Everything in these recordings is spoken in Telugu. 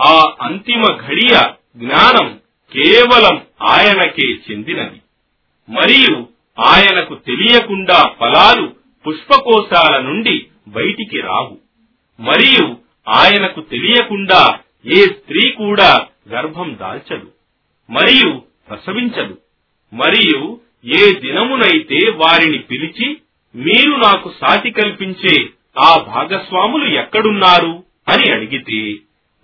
ఆ అంతిమ ఘడియ జ్ఞానం కేవలం ఆయనకే చెందినది. మరియు ఆయనకు తెలియకుండా ఫలాలు పుష్పకోశాల నుండి బయటికి రావు. మరియు ఆయనకు తెలియకుండా ఏ స్త్రీ కూడా గర్భం దాల్చదు మరియు ప్రసవించదు. మరియు ఏ దినమునైతే వారిని పిలిచి మీరు నాకు సాటి కల్పించే ఆ భాగస్వాములు ఎక్కడున్నారు? అని అడిగితే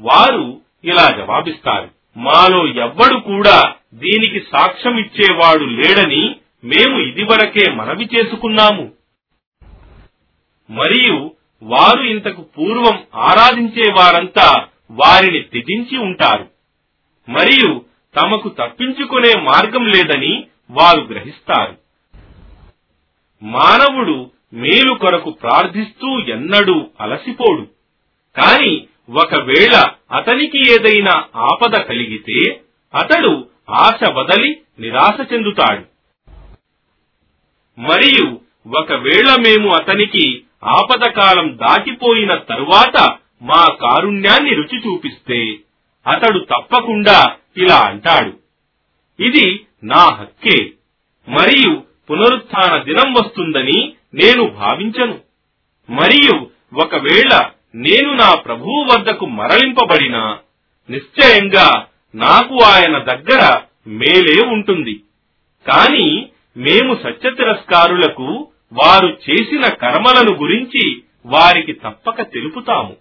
వారు ఇలా జవాబిస్తారు మాలో ఎవ్వడు కూడా దీనికి సాక్ష్యం ఇచ్చేవాడు లేడని మేము ఇదివరకే మనవి చేసుకున్నాము. మరియు వారు ఇంతకు పూర్వం ఆరాధించే వారంతా వారిని త్యజించి ఉంటారు. మరియు తమకు తప్పించుకునే మార్గం లేదని వారు గ్రహిస్తారు. మానవుడు మేలు కొరకు ప్రార్థిస్తూ ఎన్నడూ అలసిపోడు. కాని ఒకవేళ అతనికి ఏదైనా ఆపద కలిగితే అతడు ఆశ వదలి నిరాశ చెందుతాడు. మరియు ఒకవేళ మేము అతనికి ఆపద కాలం దాటిపోయిన తరువాత మా కారుణ్యాన్ని రుచి చూపిస్తే అతడు తప్పకుండా ఇలా అంటాడు. ఇది నా హక్కే. మరియు పునరుత్న దినం వస్తుందని నేను భావించను. మరియు ఒకవేళ నేను నా ప్రభువు వద్దకు మరలింపబడినా నిశ్చయంగా నాకు ఆయన దగ్గర మేలే ఉంటుంది. కాని మేము సత్య తిరస్కారులకు వారు చేసిన కర్మలను గురించి వారికి తప్పక తెలుపుతాము.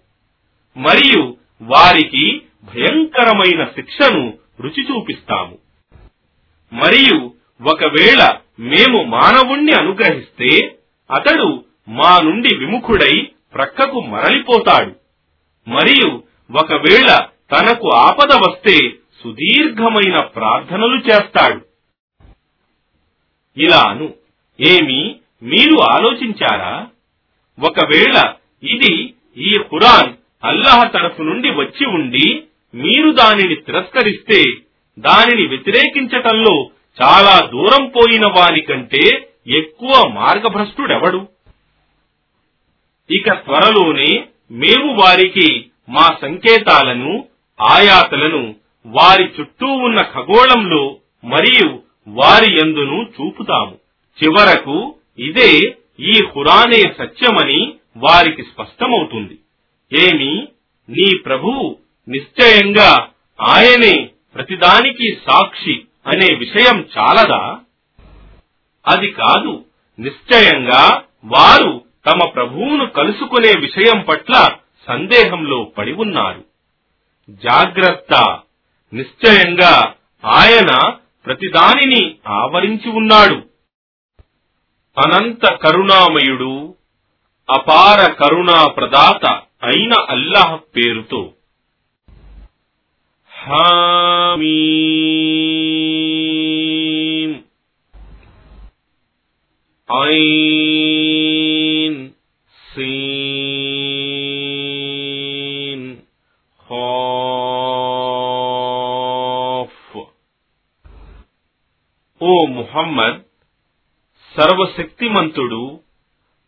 మరియు వారికి భయంకరమైన శిక్షను రుచి చూపిస్తాము. మరియు ఒకవేళ మేము మానవుణ్ణి అనుగ్రహిస్తే అతడు మా నుండి విముఖుడై ప్రక్కకు మరలిపోతాడు. మరియు ఒకవేళ తనకు ఆపద వస్తే సుదీర్ఘమైన ప్రార్థనలు చేస్తాడు. ఇలాను ఏమి మీరు ఆలోచించారా? ఒకవేళ ఇది ఈ ఖురాన్ అల్లాహ్ తరఫు నుండి వచ్చి ఉండి మీరు దానిని తిరస్కరిస్తే దానిని వ్యతిరేకించటంలో చాలా దూరం పోయిన వాని కంటే ఎక్కువ మార్గభ్రష్టుడెవడు? ఇక త్వరలోనే మేము వారికి మా సంకేతాలను ఆయాతలను వారి చుట్టూ ఉన్న ఖగోళంలో మరియు వారి యందును చూపుతాము. చివరకు ఇదే ఈ హురానే సత్యమని వారికి స్పష్టమవుతుంది. ఏమి? నీ ప్రభువు నిశ్చయంగా ఆయనే ప్రతిదానికి సాక్షి అనే విషయం చాలదా? అది కాదు. నిశ్చయంగా వారు తమ ప్రభువును కలుసుకునే విషయం పట్ల సందేహంలో పడి ఉన్నారు. జాగ్రత్త. నిశ్చయంగా ఆయన ప్రతిదానిని ఆవరించి ఉన్నాడు. అనంత కరుణామయుడు అపార కరుణా ప్రదాత అయిన అల్లాహ్ పేరుతో. హామీ. ముహమ్మద్ సర్వశక్తిమంతుడు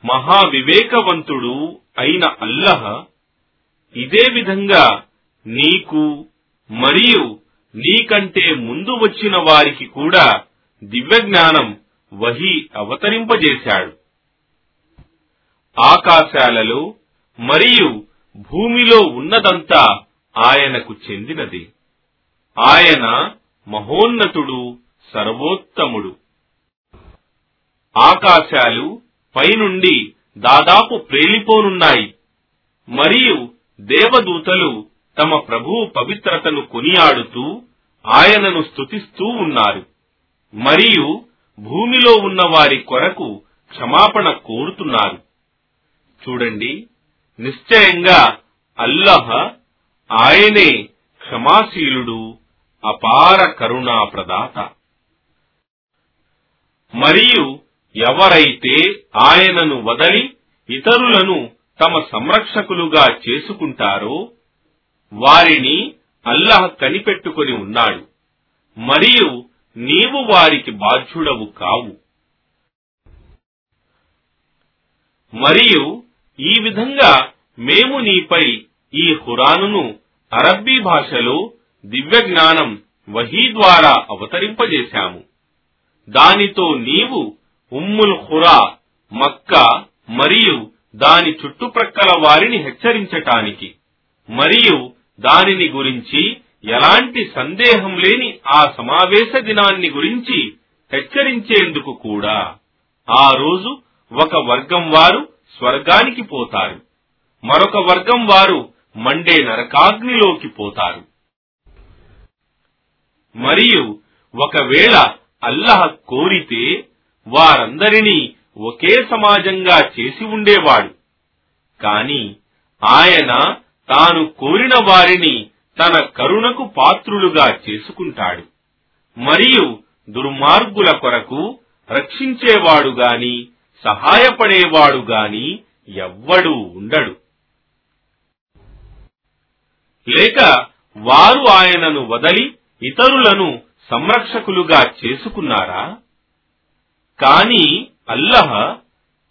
మహావివేకవంతుడు అయిన అల్లహ ఇదే విధంగా నీకు మరియు నీకంటే ముందు వచ్చిన వారికి కూడా దివ్యజ్ఞానం వహి అవతరింపజేశాడు. ఆకాశాలలో మరియు భూమిలో ఉన్నదంతా ఆయనకు చెందినది. ఆయన మహోన్నతుడు సర్వోత్తముడు. ఆకాశాలు పైనుండి దాదాపు ప్రేలిపోనున్నాయి. మరియు దేవదూతలు తమ ప్రభువు పవిత్రతను కొనియాడుతూ ఆయనను స్తుతిస్తూ ఉన్నారు. మరియు భూమిలో ఉన్న వారి కొరకు క్షమాపణ కోరుతున్నారు. చూడండి నిశ్చయంగా అల్లహ ఆయనే క్షమాశీలుడు అపార కరుణా ప్రదాత మరియు ఎవరైతే ఆయనను వదలి ఇతరులను తమ సంరక్షకులుగా చేసుకుంటారో వారిని అల్లహ కనిపెట్టుకొని ఉన్నాడు. మరియు నీవు వారికి బాధ్యుడవు కావు. మరియు ఈ విధంగా మేము నీపై ఈ హురానును అరబ్బీ భాషలో దివ్య జ్ఞానం వహీ ద్వారా అవతరింపజేశాము. దానితో నీవు ఉమ్ముల్ ఖురా మక్కా మరియు దాని చుట్టుప్రక్కల వారిని హెచ్చరించటానికి మరియు దానిని గురించి ఎలాంటి సందేహం లేని ఆ సమావేశ దినాన్ని గురించి హెచ్చరించేందుకు కూడా ఆ రోజు ఒక వర్గం వారు స్వర్గానికి పోతారు. మరొక వర్గం వారు మండే నరకాగ్నిలోకి పోతారు. మరియు ఒకవేళ అల్లహ కోరితే వారందరినీ ఒకే సమాజంగా చేసి ఉండేవాడు. కాని ఆయన తాను కోరిన వారిని తన కరుణకు పాత్రులుగా చేసుకుంటాడు. మరియు దుర్మార్గుల కొరకు రక్షించేవాడు గాని సహాయపడేవాడు గాని ఎవ్వడూ ఉండడు. లేక వారు ఆయనను వదలి ఇతరులను సంరక్షకులుగా చేసుకున్నారా? కాని అల్లహ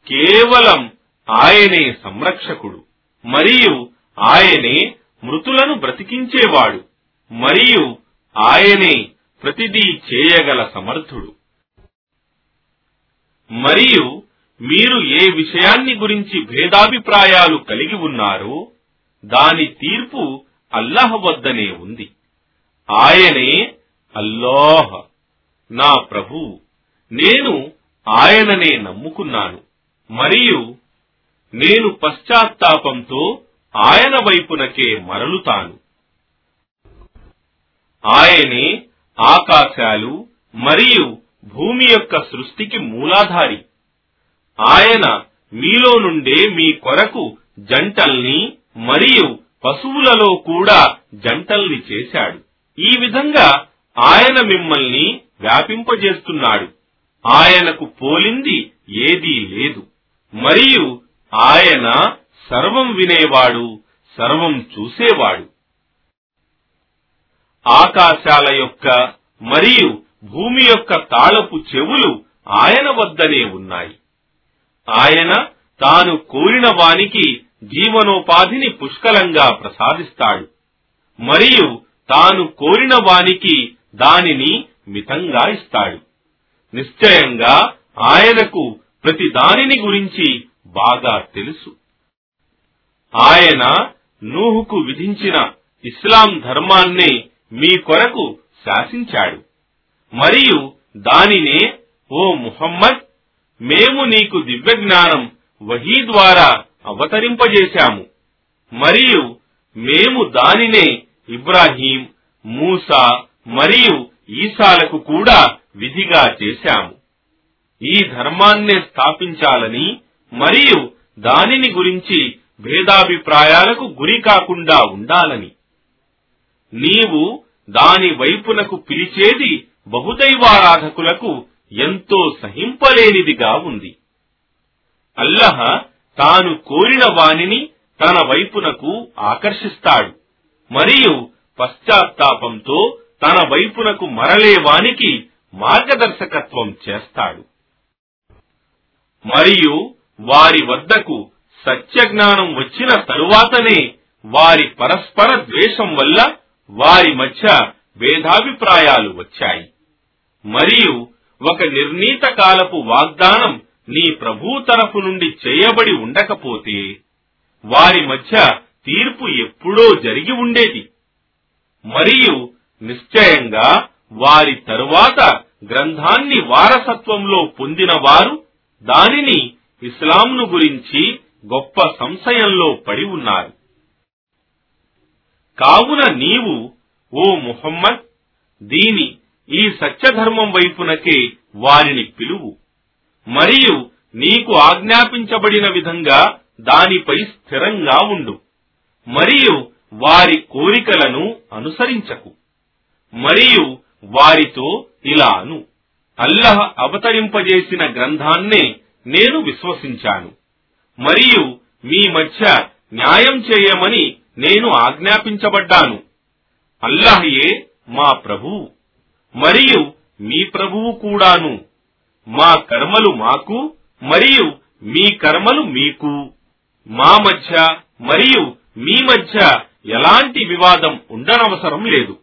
కేవలం ఆయనే సంరక్షకుడు మరియు ఆయనే మృతులను బ్రతికించేవాడు మరియు ఆయనే ప్రతిదీ చేయగల సమర్థుడు. మరియు మీరు ఏ విషయాన్ని గురించి భేదాభిప్రాయాలు కలిగి ఉన్నారో దాని తీర్పు అల్లహ వద్దనే ఉంది. ఆయనే అల్లాహ్ నా ప్రభు నేను ఆయననే నమ్ముకున్నాను. మరియు నేను పశ్చాత్తాపంతో ఆయన వైపునకే మరలుతాను. ఆయనే ఆకాశాలు మరియు భూమి యొక్క సృష్టికి మూలాధారి. ఆయన మీలో నుండే మీ కొరకు జంటల్ని మరియు పశువులలో కూడా జంటల్ని చేశాడు. ఈ విధంగా ఆయన మిమ్మల్ని వ్యాపింపజేస్తున్నాడు. ఆయనకు పోలింది ఏదీ లేదు. మరియు ఆయన సర్వం వినేవాడు సర్వం చూసేవాడు. ఆకాశాల యొక్క మరియు భూమి యొక్క తాళపు చెవులు ఆయన వద్దనే ఉన్నాయి. ఆయన తాను కోరిన వానికి జీవనోపాధిని పుష్కలంగా ప్రసాదిస్తాడు. మరియు తాను కోరిన వానికి దానిని మితంగా ఇస్తాడు. నిశ్చయంగా ఆయనకు ప్రతి దానిని గురించి బాగా తెలుసు. ఆయన నూహుకు విధించిన ఇస్లాం ధర్మాన్నే మీ కొరకు శాసించాడు. మరియు దానినే ఓ ముహమ్మద్ మేము నీకు దివ్య జ్ఞానం వహీ ద్వారా అవతరింపజేశాము. మరియు మేము దానినే ఇబ్రాహీం మూసా మరియు ఈసాలకు కూడా విధిగా చేశాము. ఈ ధర్మాన్నే స్థాపించాలని మరియు దానిని గురించి భేదాభిప్రాయాలకు గురి కాకుండా ఉండాలని. నీవు దాని వైపునకు పిలిచేది బహుదైవారాధకులకు ఎంతో సహింపలేనిదిగా ఉంది. అల్లహ తాను కోరిన వానిని తన వైపునకు ఆకర్షిస్తాడు. మరియు పశ్చాత్తాపంతో తన వైపునకు మరలేవానికి మార్గదర్శకత్వం చేస్తాడు. మరియు వారి వద్దకు సత్యజ్ఞానం వచ్చిన తరువాతనే వారి పరస్పర ద్వేషం వల్ల వారి మధ్య భేదాభిప్రాయాలు వచ్చాయి. మరియు ఒక నిర్ణీత కాలపు వాగ్దానం నీ ప్రభు తరపు నుండి చేయబడి ఉండకపోతే వారి మధ్య తీర్పు ఎప్పుడో జరిగి ఉండేది. మరియు నిశ్చయంగా వారి తరువాత గ్రంథాన్ని వారసత్వంలో పొందిన వారు దానిని ఇస్లాంను గురించి గొప్ప సంశయంలో పడి ఉన్నారు. కావున నీవు ఓ ముహమ్మద్ దీని ఈ సత్యధర్మం వైపునకే వారిని పిలువు. మరియు నీకు ఆజ్ఞాపించబడిన విధంగా దానిపై స్థిరంగా ఉండు. మరియు వారి కోరికలను అనుసరించకు. మరియు వారితో ఇలాను. అల్లహ అవతరింపజేసిన గ్రంథాన్నే నేను విశ్వసించాను. మరియు మీ మధ్య న్యాయం చేయమని నేను ఆజ్ఞాపించబడ్డాను. అల్లహయే మా ప్రభువు మరియు మీ ప్రభువు కూడాను. మా కర్మలు మాకు మరియు మీ కర్మలు మీకు. మా మధ్య మరియు మీ మధ్య ఎలాంటి వివాదం ఉండనవసరం లేదు.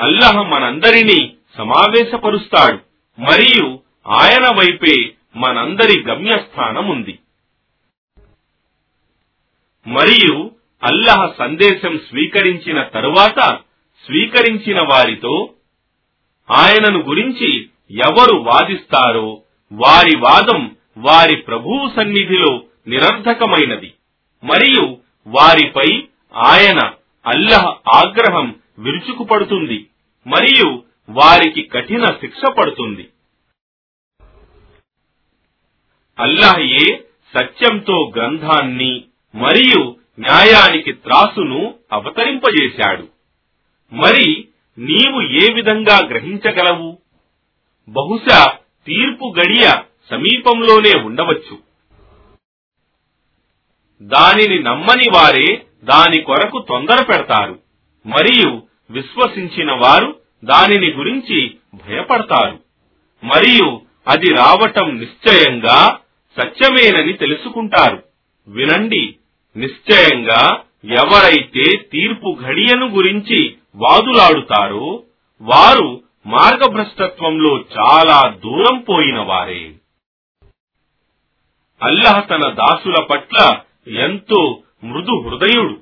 అల్లహ మనందరినీ సమావేశపరుస్తాడు. మరియు ఆయన వైపే మనందరి గమ్యస్థానం ఉంది మరియు అల్లహ సందేశం స్వీకరించిన తరువాత స్వీకరించిన వారితో ఆయనను గురించి ఎవరు వాదిస్తారో వారి వాదం వారి ప్రభువు సన్నిధిలో నిరర్ధకమైనది మరియు వారిపై ఆయన అల్లహ ఆగ్రహం విరుచుకుపడుతుంది మరియు వారికి కఠిన శిక్ష పడుతుంది. అల్లాహయే సత్యంతో గ్రంథాన్ని మరియు న్యాయానికి త్రాసును అవతరింపజేశాడు. మరి నీవు ఏ విధంగా గ్రహించగలవు? బహుశా తీర్పు గడియ సమీపంలోనే ఉండవచ్చు. దానిని నమ్మని వారే దాని కొరకు తొందర పెడతారు మరియు విశ్వసించిన వారు దానిని గురించి భయపడతారు. మరియు అది రావటం నిశ్చయంగా సత్యమేనని తెలుసుకుంటారు. వినండి నిశ్చయంగా ఎవరైతే తీర్పు ఘడియను గురించి వాదులాడుతారో వారు మార్గభ్రష్టత్వంలో చాలా దూరం పోయిన వారే అల్లహ తన దాసుల పట్ల ఎంతో మృదు హృదయుడు.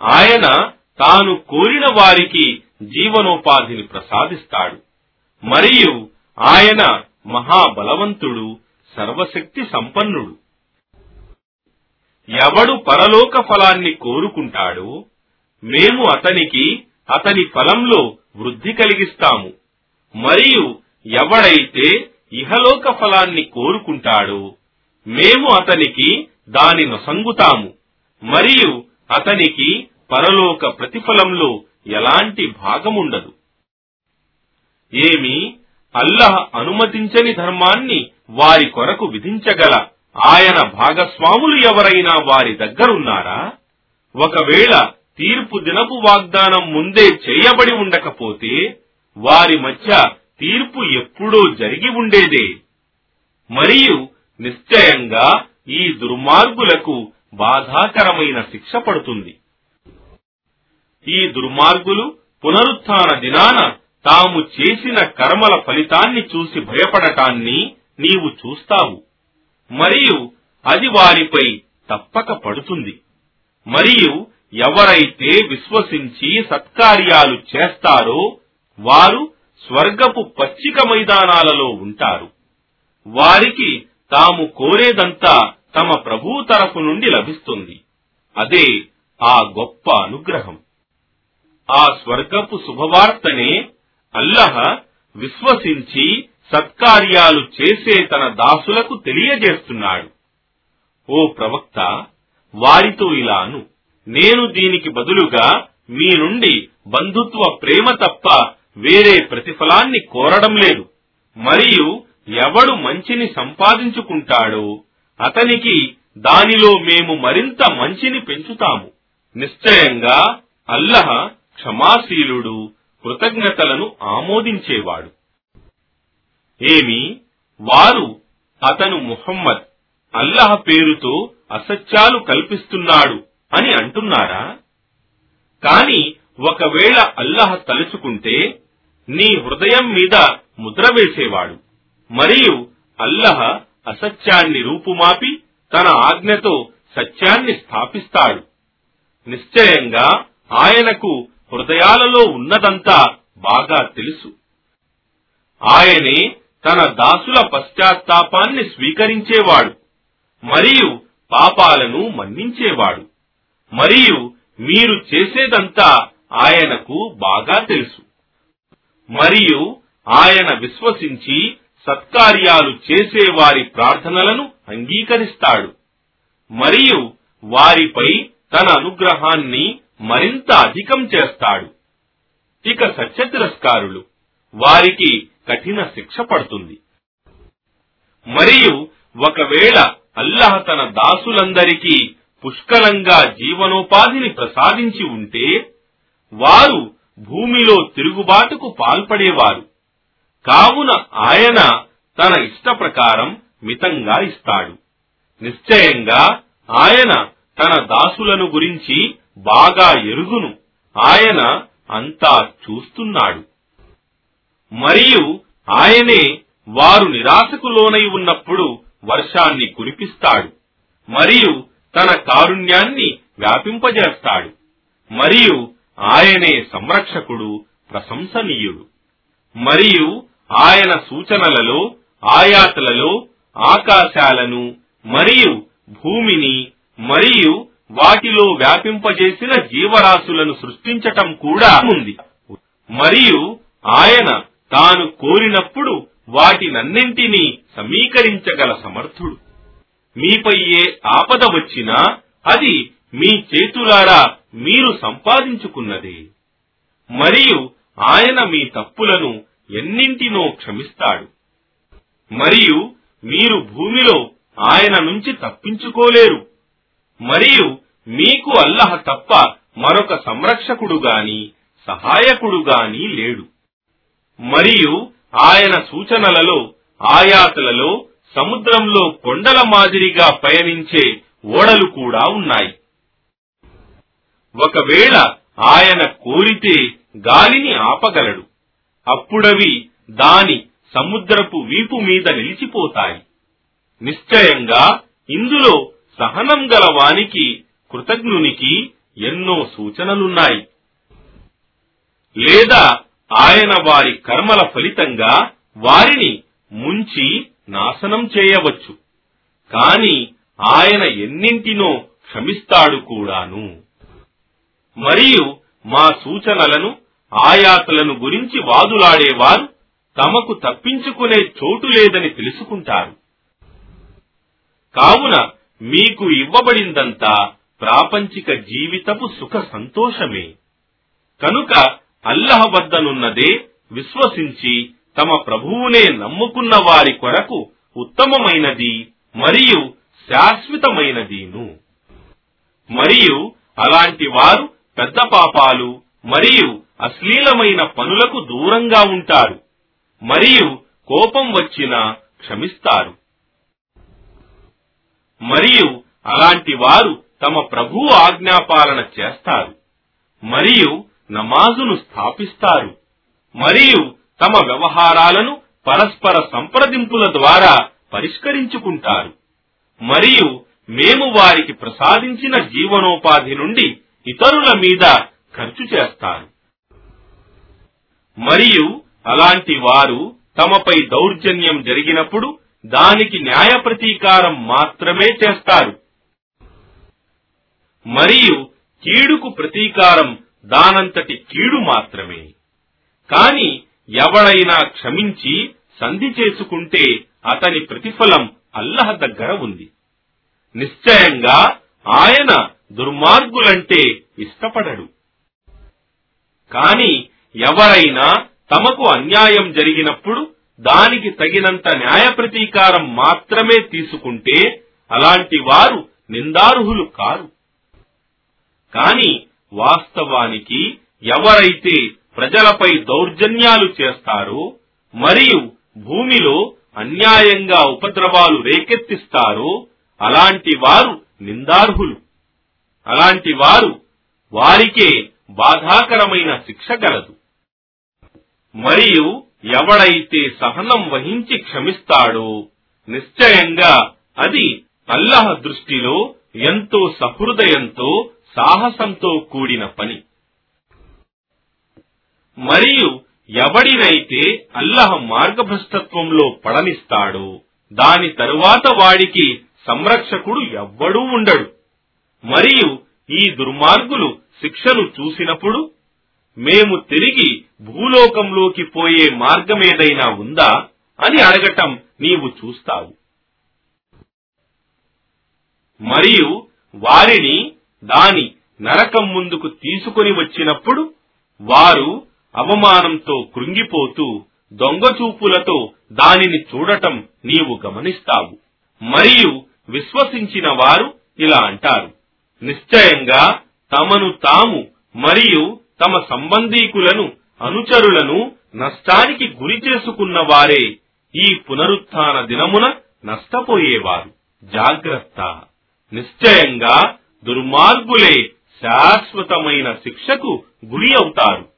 ఆయన తాను కోరిన వారికి జీవనోపాధిని ప్రసాదిస్తాడు. మరియు ఆయన మహాబలవంతుడు సర్వశక్తి సంపన్నుడు. ఎవడు పరలోక ఫలాన్ని కోరుకుంటాడో మేము అతనికి అతని ఫలంలో వృద్ధి కలిగిస్తాము. మరియు ఎవడైతే ఇహలోక ఫలాన్ని కోరుకుంటాడో మేము అతనికి దాని నొసంగుతాము మరియు అతనికి పరలోక ప్రతిఫలంలో ఎలాంటి భాగముండదు. ఏమి అల్లహ అనుమతించని ధర్మాన్ని వారి కొరకు విధించగల ఆయన భాగస్వాములు ఎవరైనా వారి దగ్గరున్నారా? ఒకవేళ తీర్పు దినపు వాగ్దానం ముందే చేయబడి ఉండకపోతే వారి మధ్య తీర్పు ఎప్పుడూ జరిగి ఉండేదే. మరియు నిశ్చయంగా ఈ దుర్మార్గులకు బాధాకరమైన శిక్ష పడుతుంది. ఈ దుర్మార్గులు పునరుత్న దినాన తాము చేసిన కర్మల ఫలితాన్ని చూసి భయపడటాన్ని నీవు చూస్తావు. మరియు అది వారిపై తప్పక పడుతుంది. మరియు ఎవరైతే విశ్వసించి సత్కార్యాలు చేస్తారో వారు స్వర్గపు పచ్చిక మైదానాలలో ఉంటారు. వారికి తాము కోరేదంతా తమ ప్రభు తరఫు నుండి లభిస్తుంది. అదే ఆ గొప్ప అనుగ్రహం. ఆ స్వర్గపు శుభవార్తనే అల్లహ విశ్వసించి సత్కార్యాలు చేసే తన దాసులకు తెలియజేస్తున్నాడు. ఓ ప్రవక్త వారితో ఇలాను నేను దీనికి బదులుగా మీ నుండి బంధుత్వ ప్రేమ తప్ప వేరే ప్రతిఫలాన్ని కోరడం లేదు. మరియు ఎవడు మంచిని సంపాదించుకుంటాడో అతనికి దానిలో మేము మరింత మంచిని పెంచుతాము. నిశ్చయంగా అల్లహ క్షమాశీలుడు కృతజ్ఞతలను ఆమోదించేవాడు. ఏమి? వారు అతను ముహమ్మద్ అల్లహ పేరుతో అసత్యాలు కల్పిస్తున్నాడు అని అంటున్నారా? కాని ఒకవేళ అల్లహ తలుచుకుంటే నీ హృదయం మీద ముద్ర వేసేవాడు. మరియు అల్లహ అసత్యాన్ని రూపుమాపి తన ఆజ్ఞతో సత్యాన్ని స్థాపిస్తాడు. నిశ్చయంగా ఆయనకు హృదయాలలో ఉన్నదంతా బాగా తెలుసు. ఆయనే తన దాసుల పశ్చాత్తాపాన్ని స్వీకరించేవాడు మరియు పాపాలను మన్నించేవాడు మరియు మీరు చేసేదంతా ఆయనకు బాగా తెలుసు. మరియు ఆయన విశ్వసించి సత్కార్యాలు చేసే వారి ప్రార్థనలను అంగీకరిస్తాడు మరియు వారిపై తన అనుగ్రహాన్ని మరింత అధికం చేస్తాడు. ఇక సత్యతిరస్కారులు వారికి కఠిన శిక్ష పడుతుంది. మరియు ఒకవేళ అల్లహ తన దాసులందరికీ పుష్కలంగా జీవనోపాధిని ప్రసాదించి ఉంటే వారు భూమిలో తిరుగుబాటుకు పాల్పడేవారు. కావున ఆయన తన ఇష్ట ప్రకారం మితంగా ఇస్తాడు. నిశ్చయంగా ఆయన తన దాసులను గురించి బాగా ఎరుగును. ఆయన అంతా చూస్తున్నాడు. మరియు ఆయనే వారు నిరాశకు లోనై ఉన్నప్పుడు వర్షాన్ని కురిపిస్తాడు. మరియు తన కారుణ్యాన్ని వ్యాపింపజేస్తాడు. మరియు ఆయనే సంరక్షకుడు ప్రశంసనీయుడు. మరియు ఆయన సూచనలలో ఆయాతలలో ఆకాశాలను మరియు భూమిని మరియు వాటిలో వ్యాపింపజేసిన జీవరాశులను సృష్టించటం కూడా ఉంది. మరియు ఆయన తాను కోరినప్పుడు వాటినన్నింటినీ సమీకరించగల సమర్థుడు. మీపై ఏ ఆపద వచ్చినా అది మీ చేతులారా మీరు సంపాదించుకున్నదే. మరియు ఆయన మీ తప్పులను ఎన్నింటినో క్షమిస్తాడు. మరియు మీరు భూమిలో ఆయన నుంచి తప్పించుకోలేరు. మరియు మీకు అల్లహ తప్ప మరొక సంరక్షకుడు గాని సహాయకుడు గాని లేడు. మరియు ఆయన సూచనలలో ఆయాతలలో సముద్రంలో కొండల మాదిరిగా పయనించే ఓడలు కూడా ఉన్నాయి. ఒకవేళ ఆయన కోరితే గాలిని ఆపగలడు. అప్పుడవి దాని సముద్రపు వీపు మీద నిలిచిపోతాయి. నిశ్చయంగా ఇందులో సహనం గల వానికి కృతజ్ఞునికి ఎన్నో సూచనలున్నాయి. లేదా ఆయన వారి కర్మల ఫలితంగా వారిని ముంచి నాశనం చేయవచ్చు. కాని ఆయన ఎన్నింటినో క్షమిస్తాడు కూడాను. మరియు మా సూచనలను ఆయాతలను గురించి వాదులాడేవారు తమకు తప్పించుకునే చోటు లేదని తెలుసుకుంటారు. కావున మీకు ఇవ్వబడిందంతా ప్రాపంచిక జీవితపు సుఖ సంతోషమే. కనుక అల్లహ వద్దనున్నదే విశ్వసించి తమ ప్రభువునే నమ్ముకున్న వారి కొరకు ఉత్తమమైనది మరియు శాశ్వతమైనదీను. మరియు అలాంటి వారు పెద్ద పాపాలు మరియు అశ్లీలమైన పనులకు దూరంగా ఉంటారు. మరియు కోపం వచ్చినా క్షమిస్తారు. మరియు అలాంటి వారు తమ ప్రభు ఆజ్ఞాపాలన చేస్తారు. మరియు నమాజును స్థాపిస్తారు. మరియు తమ వ్యవహారాలను పరస్పర సంప్రదింపుల ద్వారా పరిష్కరించుకుంటారు. మరియు మేము వారికి ప్రసాదించిన జీవనోపాధి నుండి ఇతరుల మీద ఖర్చు చేస్తారు. మరియు అలాంటి వారు తమపై దౌర్జన్యం జరిగినప్పుడు దానికి న్యాయ ప్రతీకారం మాత్రమే చేస్తారు. మరియు కీడుకు ప్రతీకారం దానంతటి కీడు మాత్రమే. కాని ఎవడైనా క్షమించి సంధి చేసుకుంటే అతని ప్రతిఫలం అల్లహ దగ్గర ఉంది. నిశ్చయంగా ఆయన దుర్మార్గులంటే ఇష్టపడడు. కాని ఎవరైనా తమకు అన్యాయం జరిగినప్పుడు దానికి తగినంత న్యాయ ప్రతీకారం మాత్రమే తీసుకుంటే అలాంటి వారు నిందార్హులు కారు. కాని వాస్తవానికి ఎవరైతే ప్రజలపై దౌర్జన్యాలు చేస్తారో మరియు భూమిలో అన్యాయంగా ఉపద్రవాలు రేకెత్తిస్తారో అలాంటి వారు నిందార్హులు. అలాంటి వారు వారికే బాధాకరమైన శిక్ష గలదు. మరియు ఎవడైతే సహనం వహించి క్షమిస్తాడో నిశ్చయంగా అది అల్లహ దృష్టిలో ఎంతో సహృదయంతో సాహసంతో కూడిన పని. మరియు ఎవడినైతే అల్లహ మార్గభ్రష్టత్వంలో పడనిస్తాడో దాని తరువాత వాడికి సంరక్షకుడు ఎవ్వడూ ఉండడు. మరియు ఈ దుర్మార్గులు శిక్షను చూసినప్పుడు మేము తిరిగి భూలోకంలోకి పోయే మార్గమేదైనా ఉందా అని అడగటం నీవు చూస్తావు. మరియు వారిని దాని నరకం ముందుకు తీసుకుని వచ్చినప్పుడు వారు అవమానంతో కృంగిపోతూ దొంగచూపులతో దానిని చూడటం నీవు గమనిస్తావు. మరియు విశ్వసించిన వారు ఇలా అంటారు. నిశ్చయంగా తమను తాము మరియు తమ సంబంధీకులను అనుచరులను నష్టానికి గురి చేసుకున్న వారే ఈ పునరుత్న దినమున నష్టపోయేవారు. జాగ్రత్త. నిశ్చయంగా దుర్మార్గులే శాశ్వతమైన శిక్షకు గురి అవుతారు.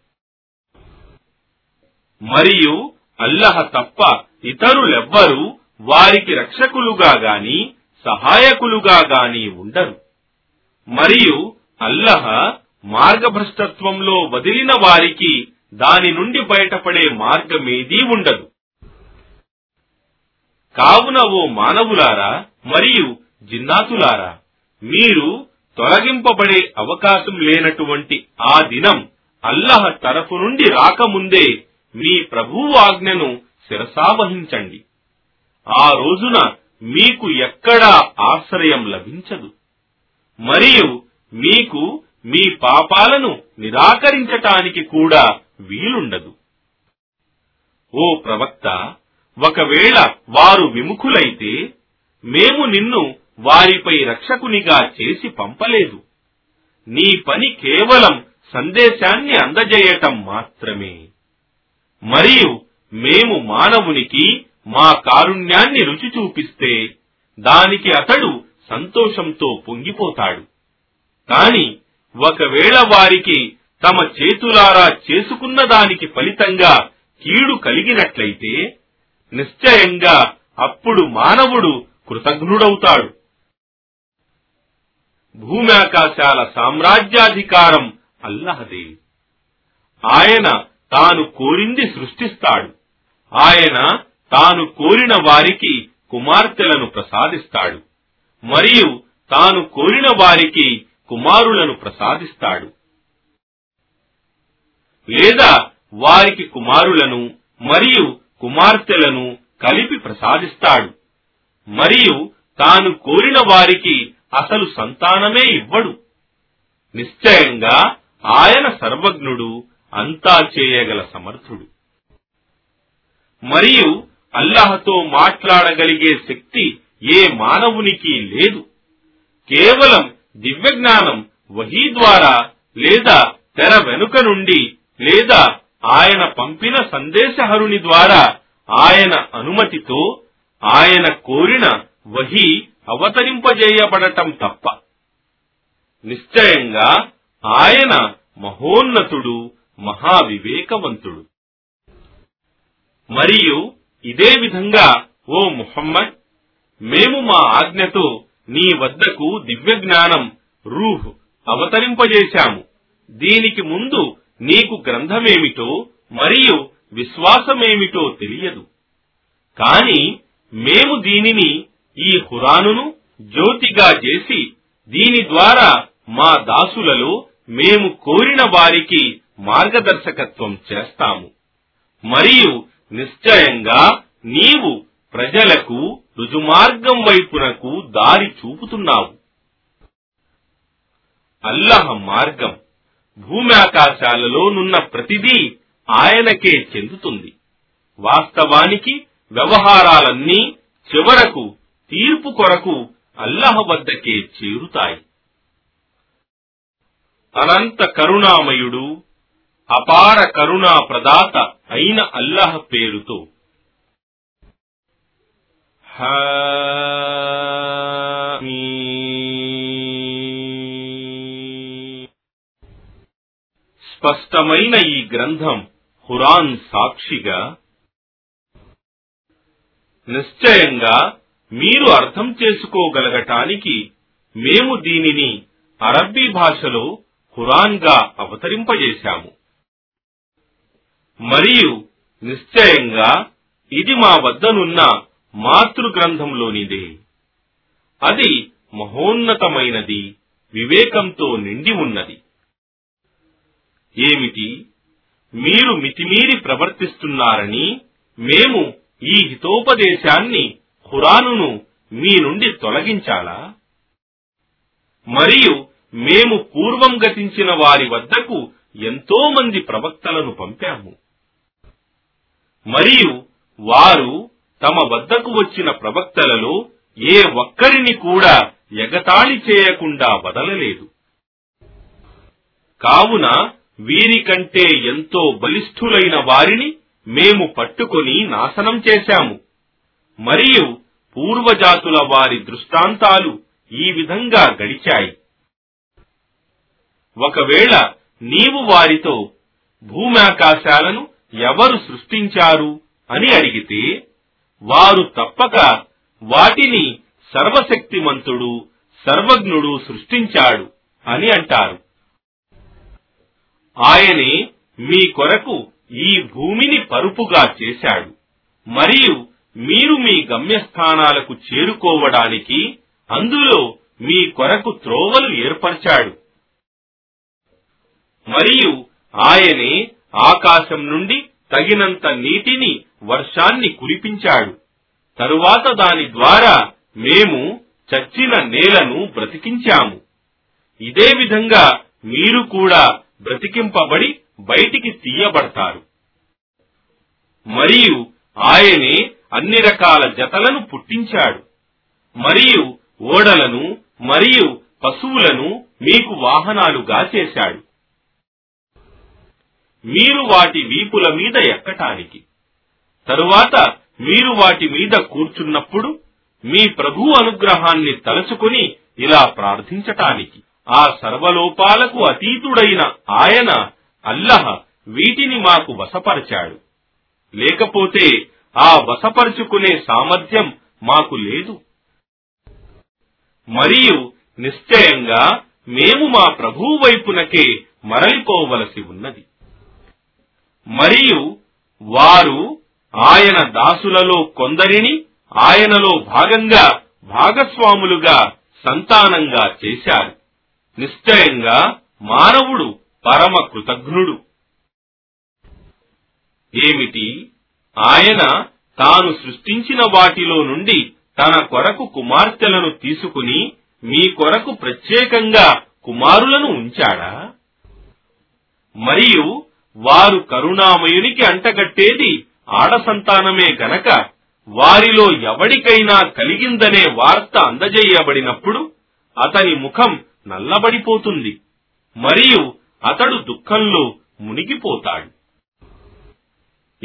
మరియు అల్లహ తప్ప ఇతరులెవ్వరూ వారికి రక్షకులుగా గాని సహాయకులుగా గాని ఉండరు. మరియు అల్లహ మార్గభ్రష్టత్వంలో వదిలిన వారికి దాని నుండి బయటపడే మార్గమేదీ ఉండదు. కావున ఓ మానవులారా మరియు జిన్నాతులారా మీరు తొలగింపబడే అవకాశం లేనటువంటి ఆ దినం అల్లహ తరఫు నుండి రాకముందే మీ ప్రభువు ఆజ్ఞను శిరసావహించండి ఆ రోజున మీకు ఎక్కడా ఆశ్రయం లభించదు. మరియు మీకు మీ పాపాలను నిరాకరించటానికి కూడా వీలుండదు. ఓ ప్రవక్త ఒకవేళ వారు విముఖులైతే మేము నిన్ను వారిపై రక్షకునిగా చేసి పంపలేదు. నీ పని కేవలం సందేశాన్ని అందజేయటం మాత్రమే. మరియు మేము మానవునికి మా కారుణ్యాన్ని రుచి చూపిస్తే దానికి అతడు సంతోషంతో పొంగిపోతాడు. కాని ఒకవేళ వారికి తమ చేతులారా చేసుకున్న దానికి ఫలితంగా కీడు కలిగినట్లయితే నిశ్చయంగా అప్పుడు మానవుడు కృతజ్ఞుడవుతాడు. భూమ్యాకాశాల సామ్రాజ్యాధికారం అల్లహదే. ఆయన తాను కోరింది సృష్టిస్తాడు. ఆయన తాను కోరిన వారికి కుమార్తెలను ప్రసాదిస్తాడు. మరియు తాను కోరిన వారికి కుమారులను ప్రసాదిస్తాడు. లేదా వారికి కుమారులను మరియు కుమార్తెలను కలిపి ప్రసాదిస్తాడు. మరియు తాను కోరిన వారికి అసలు సంతానమే ఇవ్వడు. నిశ్చయంగా ఆయన సర్వజ్ఞుడు అంతా చేయగల సమర్థుడు. మరియు అల్లహతో మాట్లాడగలిగే శక్తి ఏ మానవునికి లేదు. కేవలం దివ్యజ్ఞానం వహీ ద్వారా లేదా తెర వెనుక నుండి లేదా ఆయన పంపిన సందేశహరుని ద్వారా ఆయన అనుమతితో ఆయన కోరిన వహీ అవతరింపజేయబడటం తప్ప. నిశ్చయంగా ఆయన మహోన్నతుడు మహావివేకవంతుడు. మరియు ఇదే విధంగా ఓ ముహమ్మద్ మేము మా ఆజ్ఞతో నీ వద్దకు దివ్య జ్ఞానం రూహ్ అవతరింపజేశాము. దీనికి ముందు నీకు గ్రంథమేమిటో మరియు విశ్వాసమేమిటో తెలియదు. కాని మేము దీనిని ఈ హురానును జ్యోతిగా చేసి దీని ద్వారా మా దాసులలో మేము కోరిన వారికి మార్గదర్శకత్వం చేస్తాము. మరియు నిశ్చయంగా నీవు ప్రజలకు రుజుమార్గం వైపునకు దారి చూపుతున్నావు. అల్లహ మార్గం భూమ్యాకాశాలలోనున్న ప్రతిదీ ఆయనకే చెందుతుంది. వాస్తవానికి వ్యవహారాలన్నీ చివరకు తీర్పు కొరకు అల్లహ వద్దకే చేరుతాయి. అనంత కరుణామయుడు అపార కరుణా ప్రదాత అయిన అల్లహ పేరుతో స్పష్టమైన ఈ గ్రంథం హురాన్ సాక్షిగా నిశ్చయంగా మీరు అర్థం చేసుకోగలగటానికి మేము దీనిని అరబ్బీ భాషలో ఖురాన్గా అవతరింపజేశాము. మరియు నిశ్చయంగా ఇది మా వద్దనున్న మాతృ గ్రంథంలోనిదే అది మహోన్నతమైనది వివేకంతో నిండి ఉన్నది. ఏమిటి? మీరు మితిమీరి ప్రవర్తిస్తున్నారని మేము ఈ హితోపదేశాన్ని ఖురానును మీ నుండి తొలగించాలా? మరియు మేము పూర్వం గతించిన వారి వద్దకు ఎంతో మంది ప్రవక్తలను పంపాము. మరియు వారు తమ వద్దకు వచ్చిన ప్రవక్తలలో ఏ ఒక్కరిని కూడా ఎగతాళి చేయకుండా వదలలేదు. కావున వీరికంటే ఎంతో బలిష్ఠులైన వారిని మేము పట్టుకొని నాశనం చేశాము. మరియు పూర్వజాతుల వారి దృష్టాంతాలు ఈ విధంగా గడిచాయి. ఒకవేళ నీవు వారితో భూమాకాశాలను ఎవరు సృష్టించారు అని అడిగితే వారు తప్పక వాటిని సర్వశక్తిమంతుడు సర్వజ్ఞుడు సృష్టించాడు అని అంటారు. ఆయనే మీ కొరకు ఈ భూమిని పరుపుగా చేశాడు మరియు మీరు మీ గమ్యస్థానాలకు చేరుకోవడానికి అందులో మీ కొరకు త్రోవలు ఏర్పరిచాడు. మరియు ఆయనే ఆకాశం నుండి తగినంత నీటిని వర్షాన్ని కురిపించాడు. తరువాత దాని ద్వారా మేము చచ్చిన నేలను బ్రతికించాము. ఇదే విధంగా మీరు కూడా బ్రతికింపబడి బయటికి తీయబడతారు. మరియు ఆయనే అన్ని రకాల జతలను పుట్టించాడు. మరియు ఓడలను మరియు పశువులను మీకు వాహనాలుగా చేశాడు. మీరు వాటి వీపుల మీద ఎక్కటానికి? తరువాత మీరు వాటి మీద కూర్చున్నప్పుడు మీ ప్రభు అనుగ్రహాన్ని తలుచుకుని ఇలా ప్రార్థించటానికి. ఆ సర్వలోపాలకు అతీతుడైన ఆయన అల్లహ వీటిని మాకు వశపరచాడు. లేకపోతే ఆ వశపరుచుకునే సామర్థ్యం మాకు లేదు. మరియు నిశ్చయంగా మేము మా ప్రభువు వైపునకే మరలిపోవలసి ఉన్నది. మరియు వారు ఆయన దాసులలో కొందరిని ఆయనలో భాగంగా భాగస్వాములుగా సంతానంగా చేశారు. నిశ్చయంగా మానవుడు పరమ కృతజ్ఞుడు. ఏమిటి? ఆయన తాను సృష్టించిన వాటిలో నుండి తన కొరకు కుమార్తెలను తీసుకుని మీ కొరకు ప్రత్యేకంగా కుమారులను ఉంచాడా? మరియు వారు కరుణామయునికి అంటగట్టేది ఆడ సంతానమే గనక వారిలో ఎవడికైనా కలిగిందనే వార్త అందజేయబడినప్పుడు అతని ముఖం నల్లబడిపోతుంది. మరియు అతడు దుఃఖంలో మునిగిపోతాడు.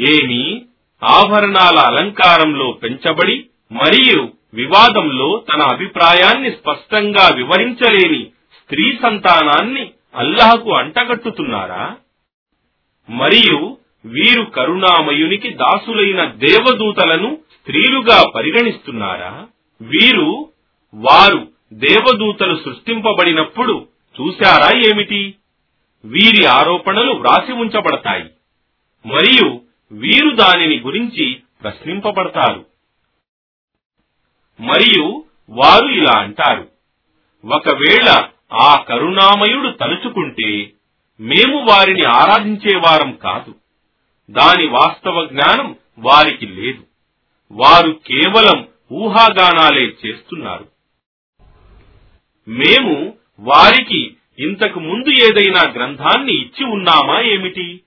ఏమీ ఆభరణాల అలంకారంలో పెంచబడి మరియు వివాదంలో తన అభిప్రాయాన్ని స్పష్టంగా వివరించలేని స్త్రీ సంతానాన్ని అల్లాహకు అంటగట్టుతున్నారా? మరియు వీరు కరుణామయునికి దాసులైన దేవదూతలను స్త్రీలుగా పరిగణిస్తున్నారా? వీరు వారు దేవదూతలు సృష్టింపబడినప్పుడు చూశారా ఏమిటి? వీరి ఆరోపణలు వ్రాసి ఉంచబడతాయి. మరియు వీరు దానిని గురించి ప్రశ్నింపబడతారు. మరియు వారు ఇలా అంటారు. ఒకవేళ ఆ కరుణామయుడు తలుచుకుంటే మేము వారిని ఆరాధించేవారం కాదు. దాని వాస్తవ జ్ఞానం వారికి లేదు. వారు కేవలం ఊహాగానాలే చేస్తున్నారు. మేము వారికి ఇంతకు ముందు ఏదైనా గ్రంథాన్ని ఇచ్చి ఉన్నామా ఏమిటి?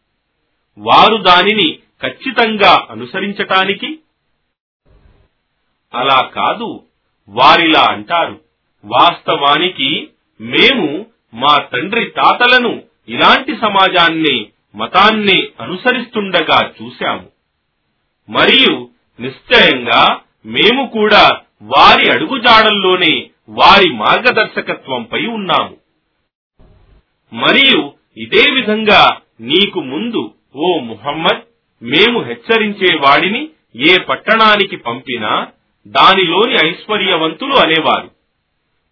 వారు దానిని ఖచ్చితంగా అనుసరించటానికి? అలా కాదు వారిలా అంటారు. వాస్తవానికి మేము మా తండ్రి తాతలను ఇలాంటి సమాజాన్ని మతాన్ని అనుసరిస్తుండగా చూశాము. మరియు నిశ్చయంగా మేము కూడా వారి అడుగుజాడల్లోనే వారి మార్గదర్శకత్వంపై ఉన్నాము. మరియు ఇదే విధంగా నీకు ముందు ఓ ముహమ్మద్ మేము హెచ్చరించే వాడిని ఏ పట్టణానికి పంపినా దానిలోని ఐశ్వర్యవంతులు అనేవారు.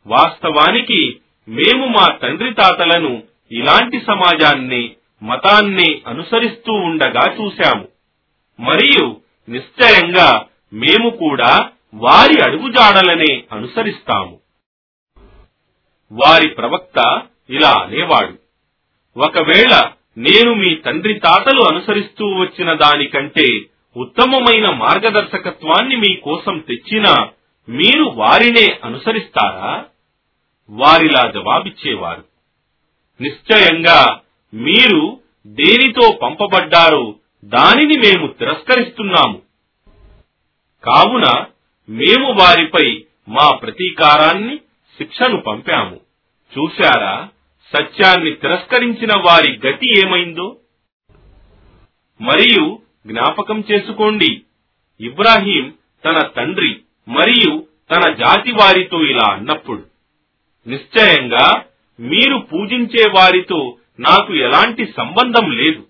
వాస్తవానికి మేము మా తండ్రి తాతలను ఇలాంటి సమాజాన్ని మతాన్ని అనుసరిస్తూ ఉండగా చూశాము. మరియు నిశ్చయంగా మేము కూడా వారి అడుగుజాడలనే అనుసరిస్తాము. వారి ప్రవక్త ఇలా అనేవాడు ఒకవేళ నేను మీ తండ్రి తాతలు అనుసరిస్తూ వచ్చిన దానికంటే ఉత్తమమైన మార్గదర్శకత్వాన్ని మీ కోసం తెచ్చినా మీరు వారినే అనుసరిస్తారా? వారిలా జవాబిచ్చేవారు. నిశ్చయంగా మీరు దేనితో పంపబడ్డారో దానిని మేము తిరస్కరిస్తున్నాము. కావున మేము వారిపై మా ప్రతీకారాన్ని శిక్షను పంపాము. చూశారా? సత్యాన్ని తిరస్కరించిన వారి గతి ఏమైందో? మరియు జ్ఞాపకం చేసుకోండి ఇబ్రాహీం తన తండ్రి మరియు తన జాతి వారితో ఇలా అన్నప్పుడు నిశ్చయంగా మీరు పూజించే వారితో నాకు ఎలాంటి సంబంధం లేదు.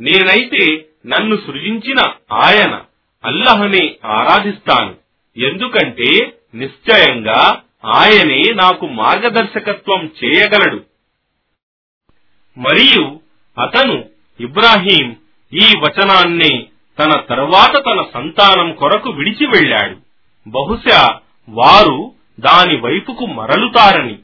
నేనైతే నన్ను సృజించిన ఆయన అల్లహనే ఆరాధిస్తాను. ఎందుకంటే నిశ్చయంగా ఆయనే నాకు మార్గదర్శకత్వం చేయగలడు. మరియు అతను ఇబ్రాహీం ఈ వచనాన్ని తన తరువాత తన సంతానం కొరకు విడిచి వెళ్ళాడు. బహుశా వారు దాని వైపుకు మరలుతారని.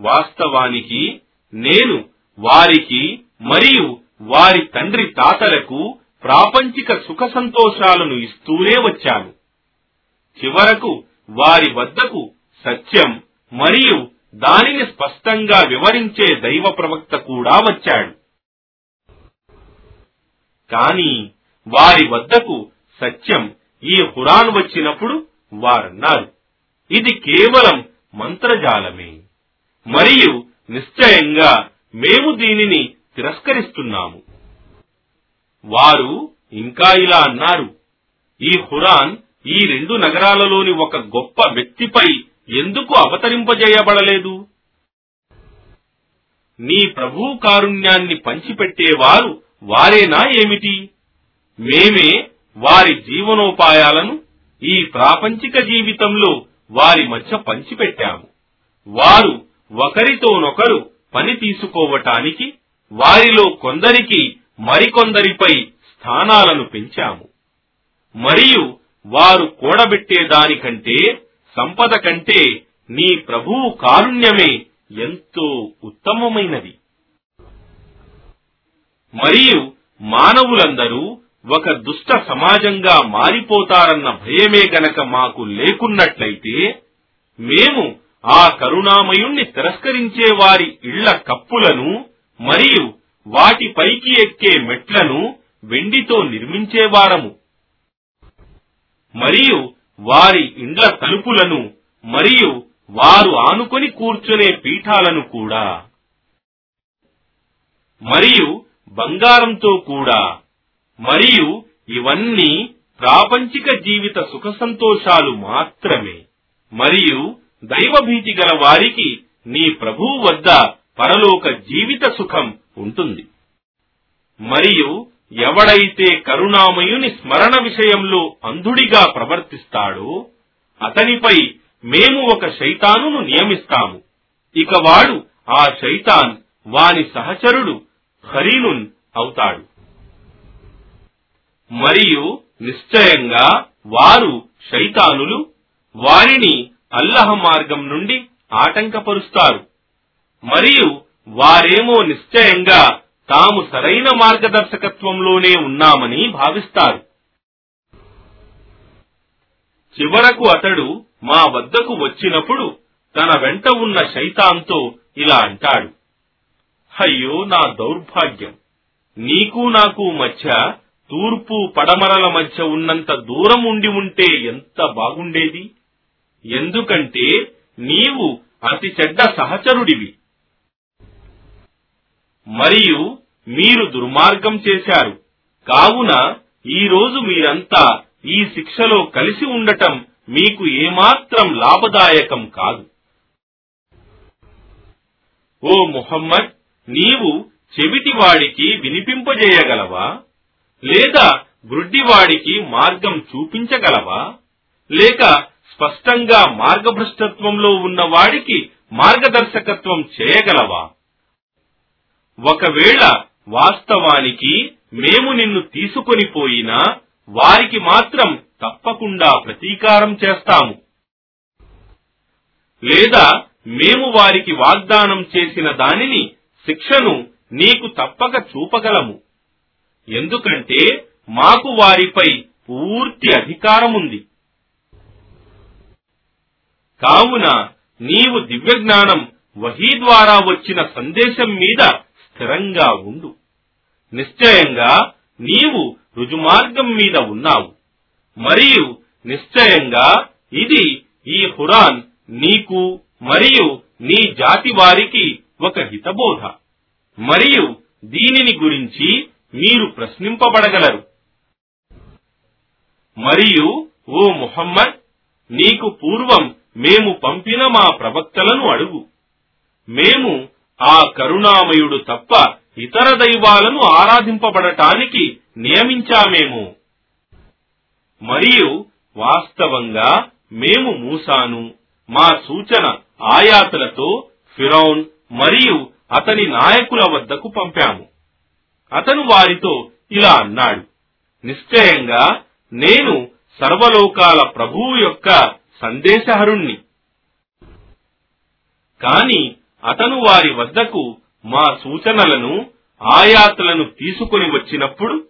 వాస్తవానికి నేను వారికి మరియు వారి తండ్రి తాతలకు ప్రాపంచిక సుఖ సంతోషాలను ఇస్తూనే వచ్చాను. చివరకు వారి వద్దకు సత్యం మరియు దానిని స్పష్టంగా వివరించే దైవ ప్రవక్త కూడా వచ్చాడు. కాని వారి వద్దకు సత్యం ఈ హురాన్ వచ్చినప్పుడు వారన్నారు. ఇది కేవలం మంత్రజాలమే. మరియు నిశ్చయంగా మేము దీనిని తిరస్కరిస్తున్నాము. వారు ఇంకా ఇలా అన్నారు. ఈ హురాన్ ఈ రెండు నగరాలలోని ఒక గొప్ప వ్యక్తిపై ఎందుకు అవతరింపజేయబడలేదు? నీ ప్రభు కారుణ్యాన్ని పంచిపెట్టేవారు వారేనా ఏమిటి? మేమే వారి జీవనోపాయాలను ఈ ప్రాపంచిక జీవితంలో వారి మధ్య పంచిపెట్టాము. వారు ఒకరితోనొకరు పని తీసుకోవటానికి వారిలో కొందరికి మరికొందరిపై స్థానాలను పెంచాము. మరియు వారు కూడబెట్టేదానికంటే సంపద కంటే నీ ప్రభువు కారుణ్యమే ఎంతో ఉత్తమమైనది. మరియు మానవులందరూ ఒక దుష్ట సమాజంగా మారిపోతారన్న భయమే గనక మాకు లేకున్నట్లయితే మేము ఆ కరుణామయుణ్ణి తిరస్కరించే వారి ఇళ్ళ కప్పులను మరియు వాటి పైకి ఎక్కే మెట్లను వెండితో నిర్మించేవారము మరియు వారి ఇండ్ల తలుపులను మరియు వారు ఆనుకొని కూర్చునే పీఠాలను కూడా. మరియు బంగారంతో కూడా. మరియు ఇవన్నీ ప్రాపంచిక జీవిత సుఖ సంతోషాలు మాత్రమే. మరియు దైవభీతి గల వారికి నీ ప్రభువు వద్ద పరలోక జీవిత సుఖం ఉంటుంది. మరియు ఎవడైతే కరుణామయుని స్మరణ విషయంలో అంధుడిగా ప్రవర్తిస్తాడో అతనిపై మేము ఒక శైతానును నియమిస్తాము. ఇక వాడు ఆ శైతాన్ వాని సహచరుడు ఖరీనున్ అవుతాడు. మరియు నిశ్చయంగా వారు శైతానులు వారిని అల్లహ మార్గం నుండి ఆటంకపరుస్తారు. మరియు వారేమో నిశ్చయంగా తాము సరైన మార్గదర్శకత్వంలోనే ఉన్నామని భావిస్తారు. చివరకు అతడు మా వద్దకు వచ్చినప్పుడు తన వెంట ఉన్న శైతాంతో ఇలా అంటాడు. అయ్యో నా దౌర్భాగ్యం. నీకు నాకు మధ్య తూర్పు పడమరల మధ్య ఉన్నంత దూరం ఉండి ఉంటే ఎంత బాగుండేది? ఎందుకంటే నీవు అతి చెడ్డ సహచరుడివి. మరియు మీరు దుర్మార్గం చేశారు. కావున ఈ రోజు మీరంతా ఈ శిక్షలో కలిసి ఉండటం మీకు ఏమాత్రం లాభదాయకం కాదు. ఓ ముహమ్మద్ నీవు చెవిటివాడికి వినిపింపజేయగలవా? లేదా గ్రుడ్డివాడికి మార్గం చూపించగలవా? లేక స్పష్టంగా మార్గభ్రష్టత్వంలో ఉన్న వాడికి మార్గదర్శకత్వం చేయగలవా? ఒకవేళ వాస్తవానికి మేము నిన్ను తీసుకొని పోయినా వారికి మాత్రం తప్పకుండా ప్రతీకారం చేస్తాము. లేదా మేము వారికి వాగ్దానం చేసిన దానిని శిక్షను నీకు తప్పక చూపగలము. ఎందుకంటే మాకు వారిపై పూర్తి అధికారముంది. కావున నీవు దివ్యజ్ఞానం వహీ ద్వారా వచ్చిన సందేశం మీద స్థిరంగా ఉండు. నిశ్చయంగా నీవు రుజుమార్గం మీద ఉన్నావు. మరియు నిశ్చయంగా ఇది ఈ హురాన్ నీకు మరియు నీ జాతి వారికి ఒక హితబోధ. మరియు దీనిని గురించి మీరు ప్రశ్నింపబడగలరు. మరియు ఓ ముహమ్మద్ నీకు పూర్వం మేము పంపిన మా ప్రవక్తలను అడుగు. మేము ఆ కరుణామయుడు తప్ప ఇతర దైవాలను ఆరాధింపబడటానికి నియమించామేము. మరియు వాస్తవంగా మేము మూసాను. మా సూచన ఆయాతలతో ఫిరౌన్ మరియు అతని నాయకుల వద్దకు పంపాము. అతను వారితో ఇలా అన్నాడు నిశ్చయంగా నేను సర్వలోకాల ప్రభువు యొక్క సందేశహరుణ్ణి. కాని అతను వారి వద్దకు మా సూచనలను ఆయాతులను తీసుకుని వచ్చినప్పుడు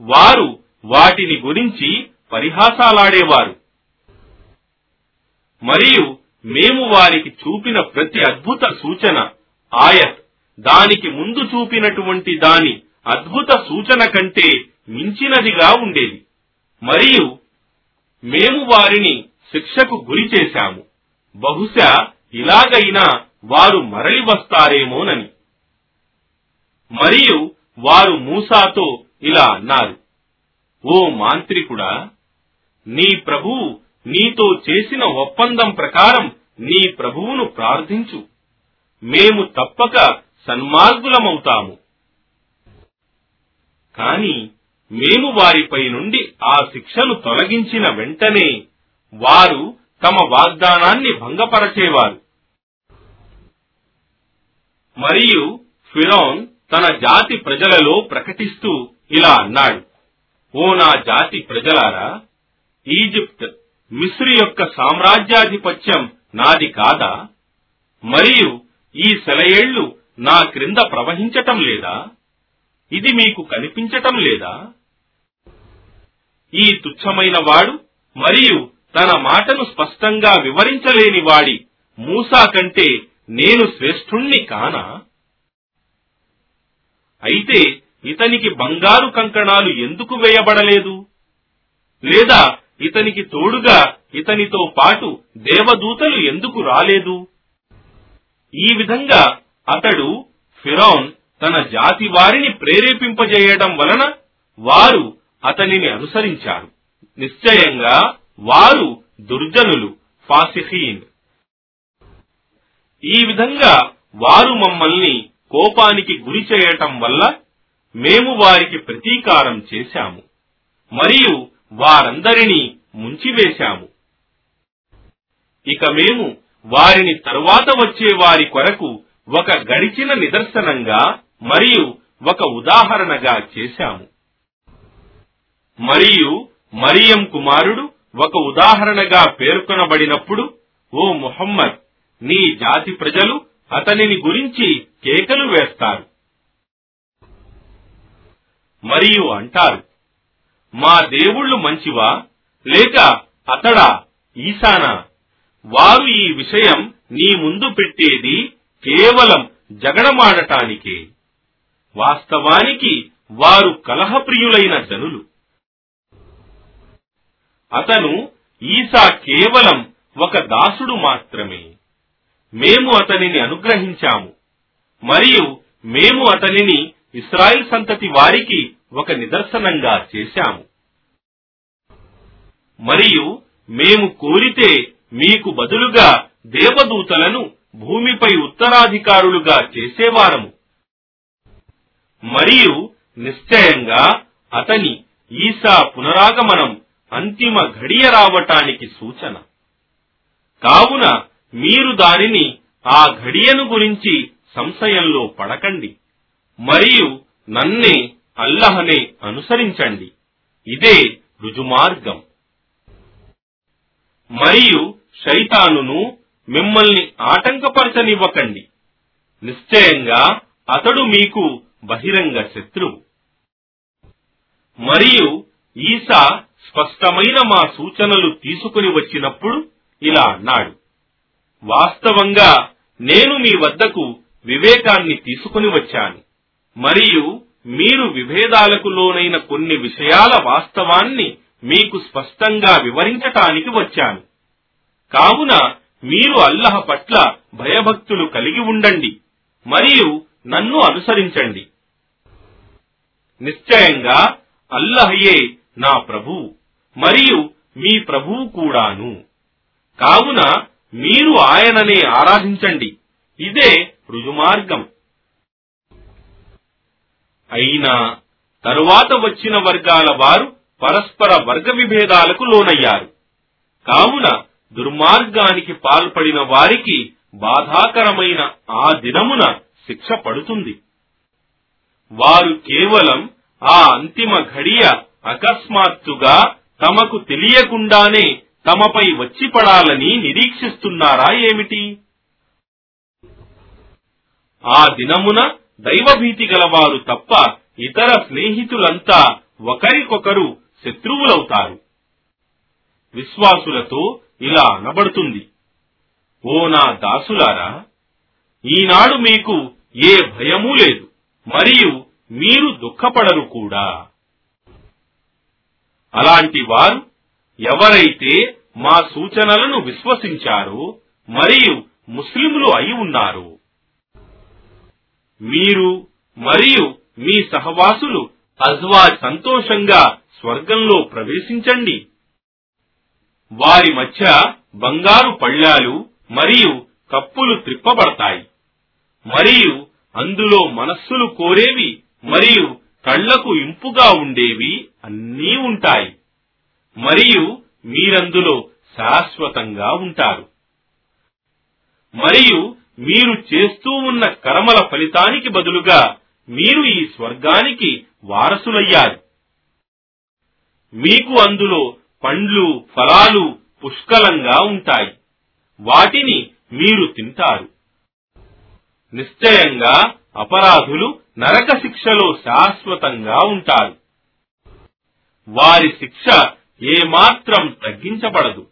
వారు వాటిని గురించి పరిహాసాలాడేవారు. మరియు మేము వారికి చూపిన ప్రతి అద్భుత సూచన ఆయత్ దానికి ముందు చూపినటువంటి దాని అద్భుత సూచన కంటే మించినదిగా ఉండేది. మరియు మేము వారిని శిక్షకు గురి చేశాము. బహుశా ఇలాగైనా వారు మరలి వస్తారేమోనని. మరియు వారు మూసాతో ఇలా అన్నారు ఓ మాంత్రికుడా నీ ప్రభువు నీతో చేసిన ఒప్పందం ప్రకారం నీ ప్రభువును ప్రార్థించు. మేము తప్పక సన్మార్గులమవుతాము. కాని మేము వారిపై నుండి ఆ శిక్షను తొలగించిన వెంటనే వారు తమ వాగ్దానాన్ని భంగపరచేవారు. మరియు ఫిరోన్ తన జాతి ప్రజలలో ప్రకటిస్తూ ఇలా అన్నాడు. ఓ నా జాతి ప్రజలారా ఈజిప్ట్ మిస్రి యొక్క సామ్రాజ్యాధిపత్యం నాది కాదా? మరియు ఈ సెలయేళ్ళు నా క్రింద ప్రవహించటం లేదా? ఇది మీకు కనిపించటం లేదా? ఈ తుచ్చమైన వాడు మరియు తన మాటను స్పష్టంగా వివరించలేని వాడి మూసా కంటే నేను శ్రేష్ఠుణ్ణి కానా? అయితే ఇతనికి బంగారు కంకణాలు ఎందుకు వేయబడలేదు? లేదా ఇతనికి తోడుగా ఇతనితో పాటు దేవదూతలు ఎందుకు రాలేదు? ఈ విధంగా అతడు ఫిరౌన్ తన జాతి వారిని ప్రేరేపింపజేయడం వలన వారు అతనిని అనుసరించారు. నిశ్చయంగా వారు దుర్జనులు ఫాసిహీన్. ఈ విధంగా వారు మమ్మల్ని కోపానికి గురి చేయటం వల్ల మేము వారికి ప్రతీకారం చేశాము మరియు వారందరినీ ముంచివేశాము. ఇక మేము వారిని తరువాత వచ్చే వారి కొరకు ఒక గడిచిన నిదర్శనంగా మరియు ఒక ఉదాహరణగా చేశాము. మరియు మరియం కుమారుడు ఒక ఉదాహరణగా పేర్కొనబడినప్పుడు ఓ ముహమ్మద్ నీ జాతి ప్రజలు అతనిని గురించి కేకలు వేస్తారు. మరియు అంటారు మా దేవుళ్ళు మంచివా? లేక అతడా ఈశానా? వారు ఈ విషయం నీ ముందు పెట్టేది కేవలం జగడమాడటానికే. వాస్తవానికి వారు కలహప్రియులైన జనులు. అతను ఈసా కేవలం ఒక దాసుడు మాత్రమే. మేము అతనిని అనుగ్రహించాము. మరియు మేము అతనిని ఇస్రాయిల్ సంతతి వారికి ఒక నిదర్శనంగా చేశాము. మరియు మేము కోరితే మీకు బదులుగా దేవదూతలను భూమిపై ఉత్తరాధికారులుగా చేసేవారము. మరియు నిశ్చయంగా అతని ఈసా పునరాగమనం అంతిమ ఘడియ రావటానికి సూచన. కావున మీరు దానిని ఆ ఘడియను గురించి సంశయంలో పడకండి. మరియు నన్నే అల్లహనే అనుసరించండి. ఇదే రుజుమార్గం. మరియు శైతానును మిమ్మల్ని ఆటంకపరచనివ్వకండి. నిశ్చయంగా అతడు మీకు బహిరంగ శత్రువు. మరియు ఈసా స్పష్టమైన మా సూచనలు తీసుకుని వచ్చినప్పుడు ఇలా అన్నాడు. వాస్తవంగా నేను మీ వద్దకు వివేకాన్ని తీసుకుని వచ్చాను. మరియు మీరు విభేదాలకు లోనైన కొన్ని విషయాల వాస్తవాన్ని మీకు స్పష్టంగా వివరించటానికి వచ్చాను. కావున మీరు అల్లహ పట్ల భయభక్తులు కలిగి ఉండండి మరియు నన్ను అనుసరించండి. నిశ్చయంగా అల్లహయే నా ప్రభు మరియు మీ ప్రభువు కూడాను. కావున మీరు ఆయననే ఆరాధించండి. ఇదే రుజుమార్గం. అయినా తరువాత వచ్చిన వర్గాల వారు పరస్పర వర్గ విభేదాలకు లోనయ్యారు. కావున దుర్మార్గానికి పాల్పడిన వారికి బాధాకరమైన ఆ దినమున శిక్ష పడుతుంది. వారు కేవలం ఆ అంతిమ ఘడియ అకస్మాత్తుగా తమకు తెలియకుండానే తమపై వచ్చి పడాలని నిరీక్షిస్తున్నారా ఏమిటి? ఆ దినమున దైవభీతి గలవారు తప్ప ఇతర స్నేహితులంతా ఒకరికొకరు శత్రువులవుతారు. విశ్వాసులతో ఇలా అనబడుతుంది. ఓ నా దాసులారా ఈనాడు మీకు ఏ భయమూ లేదు మరియు మీరు దుఃఖపడరు కూడా. అలాంటి వారు ఎవరైతే మా సూచనలను విశ్వసించారో మరియు ముస్లింలు అయి ఉన్నారు. మీరు మరియు మీ సహవాసులు అజ్వా సంతోషంగా స్వర్గంలో ప్రవేశించండి. వారి మధ్య బంగారు పళ్ళాలు మరియు కప్పులు త్రిప్పబడతాయి. మరియు అందులో మనస్సులు కోరేవి మరియు కళ్ళకు ఇంపుగా ఉండేవి అన్నీ ఉంటాయి. మరియు మీరందులో శాశ్వతంగా ఉంటారు. మరియు మీరు చేస్తూ ఉన్న కర్మల ఫలితానికి బదులుగా మీరు ఈ స్వర్గానికి వారసులయ్యారు. మీకు అందులో పండ్లు ఫలాలు పుష్కలంగా ఉంటాయి. వాటిని మీరు తింటారు. నిశ్చయంగా అపరాధులు నరక శిక్షలో శాశ్వతంగా ఉంటారు. వారి శిక్ష ఏమాత్రం తగ్గించబడదు.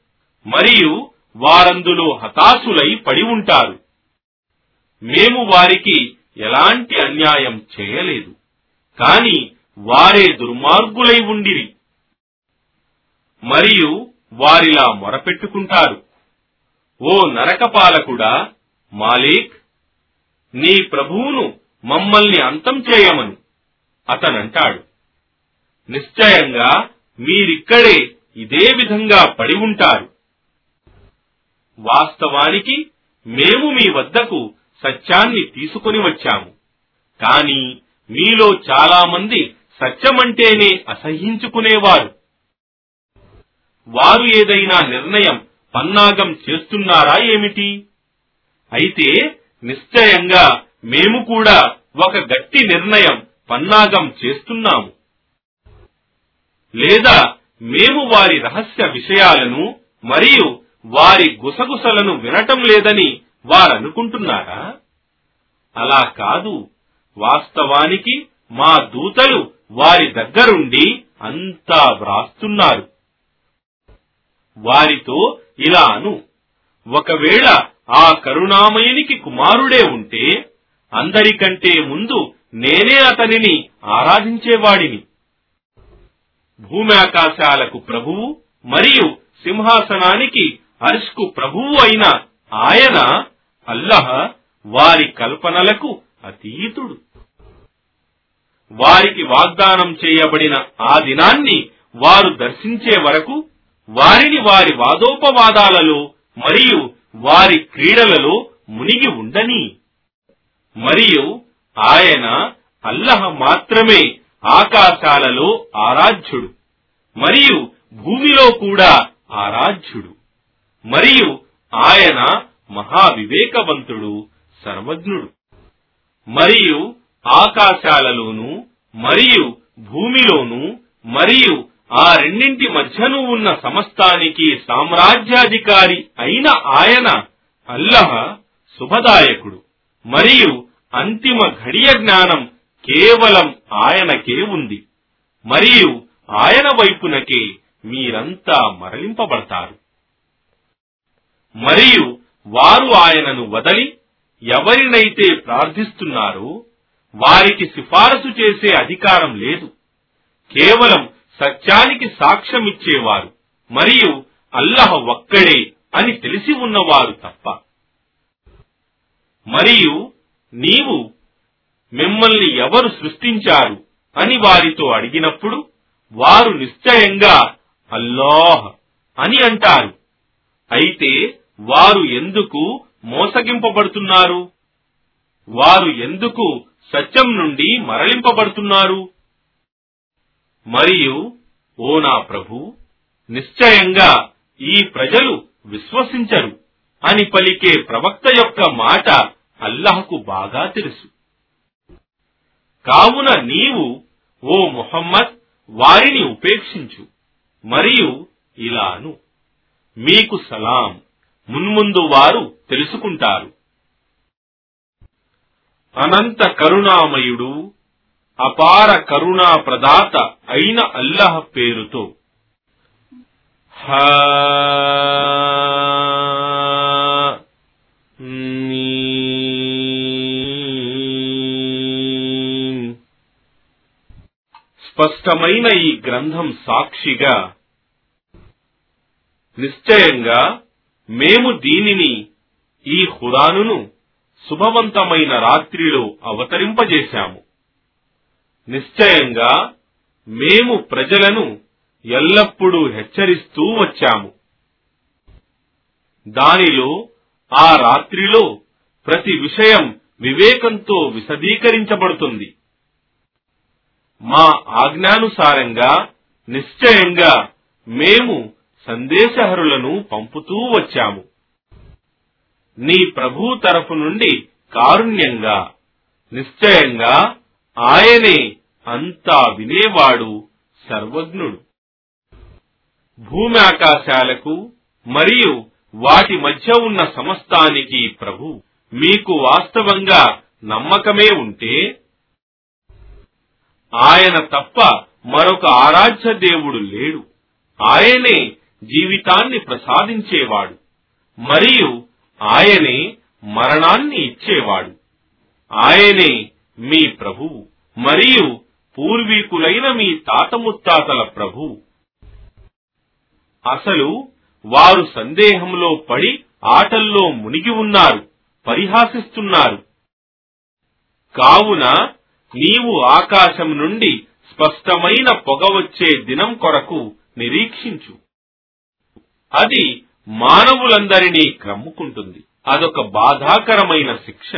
మరియు వారందులో హతాశులై పడి ఉంటారు. మేము వారికి ఎలాంటి అన్యాయం చేయలేదు. కాని వారే దుర్మార్గులై ఉండిరి. మరియు వారిలా మొరపెట్టుకుంటారు. ఓ నరకపాలకుడా మాలిక్ నీ ప్రభువును మమ్మల్ని అంతం చేయమని. అతనంటాడు నిశ్చయంగా మీరిక్కడే ఇదే విధంగా పడి ఉంటారు. వాస్తవానికి మేము మీ వద్దకు సత్యాన్ని తీసుకొని వచ్చాము. కాని మీలో చాలా మంది సత్యమంటేనే అసహించుకునేవారు వారు ఏదైనా నిర్ణయం పన్నాగం చేస్తున్నారా ఏమిటి? అయితే నిశ్చయంగా మేము కూడా ఒక గట్టి నిర్ణయం పన్నాగం చేస్తున్నాము. లేదా మేము వారి రహస్య విషయాలను మరియు వారి గుసగుసలను వినటం లేదని వారనుకుంటున్నారా? అలా కాదు. వాస్తవానికి మా దూతలు వారి దగ్గరుండి అంతా వ్రాస్తున్నారు. వారితో ఇలా అను. ఒకవేళ ఆ కరుణామయునికి కుమారుడే ఉంటే అందరికంటే ముందు నేనే అతనిని ఆరాధించేవాడిని. భూమి ఆకాశాలకు ప్రభువు మరియు సింహాసనానికి అర్ష్కు ప్రభువు అయిన ఆయన అల్లహ వారి కల్పనలకు అతీతుడు. వారికి వాగ్దానం చేయబడిన ఆ దినాన్ని వారు దర్శించే వరకు వారిని వారి వాదోపవాదాలలో మరియు వారి క్రీడలలో మునిగి ఉండని. మరియు ఆయన అల్లహ మాత్రమే ఆకాశాలలో ఆరాధ్యుడు మరియు భూమిలో కూడా ఆరాధ్యుడు మరియు ఆయన మహావివేకవంతుడు సర్వజ్ఞుడు. మరియు ఆకాశాలలోను మరియు భూమిలోను మరియు ఆ రెండింటి మధ్యను ఉన్న సమస్తానికి సామ్రాజ్యాధికారి అయిన ఆయన అల్లహ శుభదాయకుడు మరియు అంతిమ ఘడియ జ్ఞానం కేవలం ఆయనకే ఉంది. మరియు ఆయన వైపునకే మీరంతా మరలింపబడతారు. మరియు వారు ఆయనను వదలి ఎవరినైతే ప్రార్థిస్తున్నారో వారికి సిఫారసు చేసే అధికారం లేదు. కేవలం సత్యానికి సాక్ష్యమిచ్చేవారు మరియు అల్లహ ఒక్కడే అని తెలిసి ఉన్నవారు తప్ప. మరియు నీవు మిమ్మల్ని ఎవరు సృష్టించారు అని వారితో అడిగినప్పుడు వారు నిశ్చయంగా అల్లాహ్ అని అంటారు. అయితే వారు ఎందుకు మోసగింపబడుతున్నారు? వారు ఎందుకు సత్యం నుండి మరలింపబడుతున్నారు? మరియు ఓ నా ప్రభు నిశ్చయంగా ఈ ప్రజలు విశ్వసించరు అని పలికే ప్రవక్త యొక్క మాట అల్లహకు బాగా తెలుసు. కావున నీవు ఓ ముహమ్మద్ వారిని ఉపేక్షించు మరియు ఇలాను. మీకు సలాం. మున్ముందు వారు తెలుసుకుంటారు. అనంత కరుణామయుడు అపార కరుణా ప్రదాత అయిన అల్లహ పేరుతో. హా స్పష్టమైన ఈ గ్రంథం సాక్షిగా నిశ్చయంగా మేము దీనిని ఈ హురానును శుభవంతమైన రాత్రిలో అవతరింపజేశాము. నిశ్చయంగా మేము ప్రజలను ఎల్లప్పుడూ హెచ్చరిస్తూ వచ్చాము. దానిలో ఆ రాత్రిలో ప్రతి విషయం వివేకంతో విశదీకరించబడుతుంది. మా ఆజ్ఞానుసారంగా నిశ్చయంగా మేము సందేశహరులను పంపుతూ వచ్చాము. నీ ప్రభు తరఫు నుండి కారుణ్యంగా నిశ్చయంగా ఆయనే అంతా వినేవాడు సర్వజ్ఞుడు. భూమి ఆకాశాలకు మరియు వాటి మధ్య ఉన్న సమస్తానికి ప్రభు మీకు వాస్తవంగా నమ్మకమే ఉంటే ఆయన తప్ప మరొక ఆరాధ్య దేవుడు లేడు. ఆయనే జీవితాన్ని ప్రసాదించేవాడు. మరియు ఆయనే మరణాన్ని ఇచ్చేవాడు. ఆయనే మీ ప్రభువు. మరియు పూర్వీకులైన మీ తాత ముత్తాతల ప్రభువు అసలు వారు సందేహంలో పడి ఆటల్లో మునిగి ఉన్నారు పరిహాసిస్తున్నారు. కావున నీవు ఆకాశం నుండి స్పష్టమైన పొగ వచ్చే దినం కొరకు నిరీక్షించు. అది మానవులందరినీ క్రమ్ముకుంటుంది. అదొక బాధాకరమైన శిక్ష.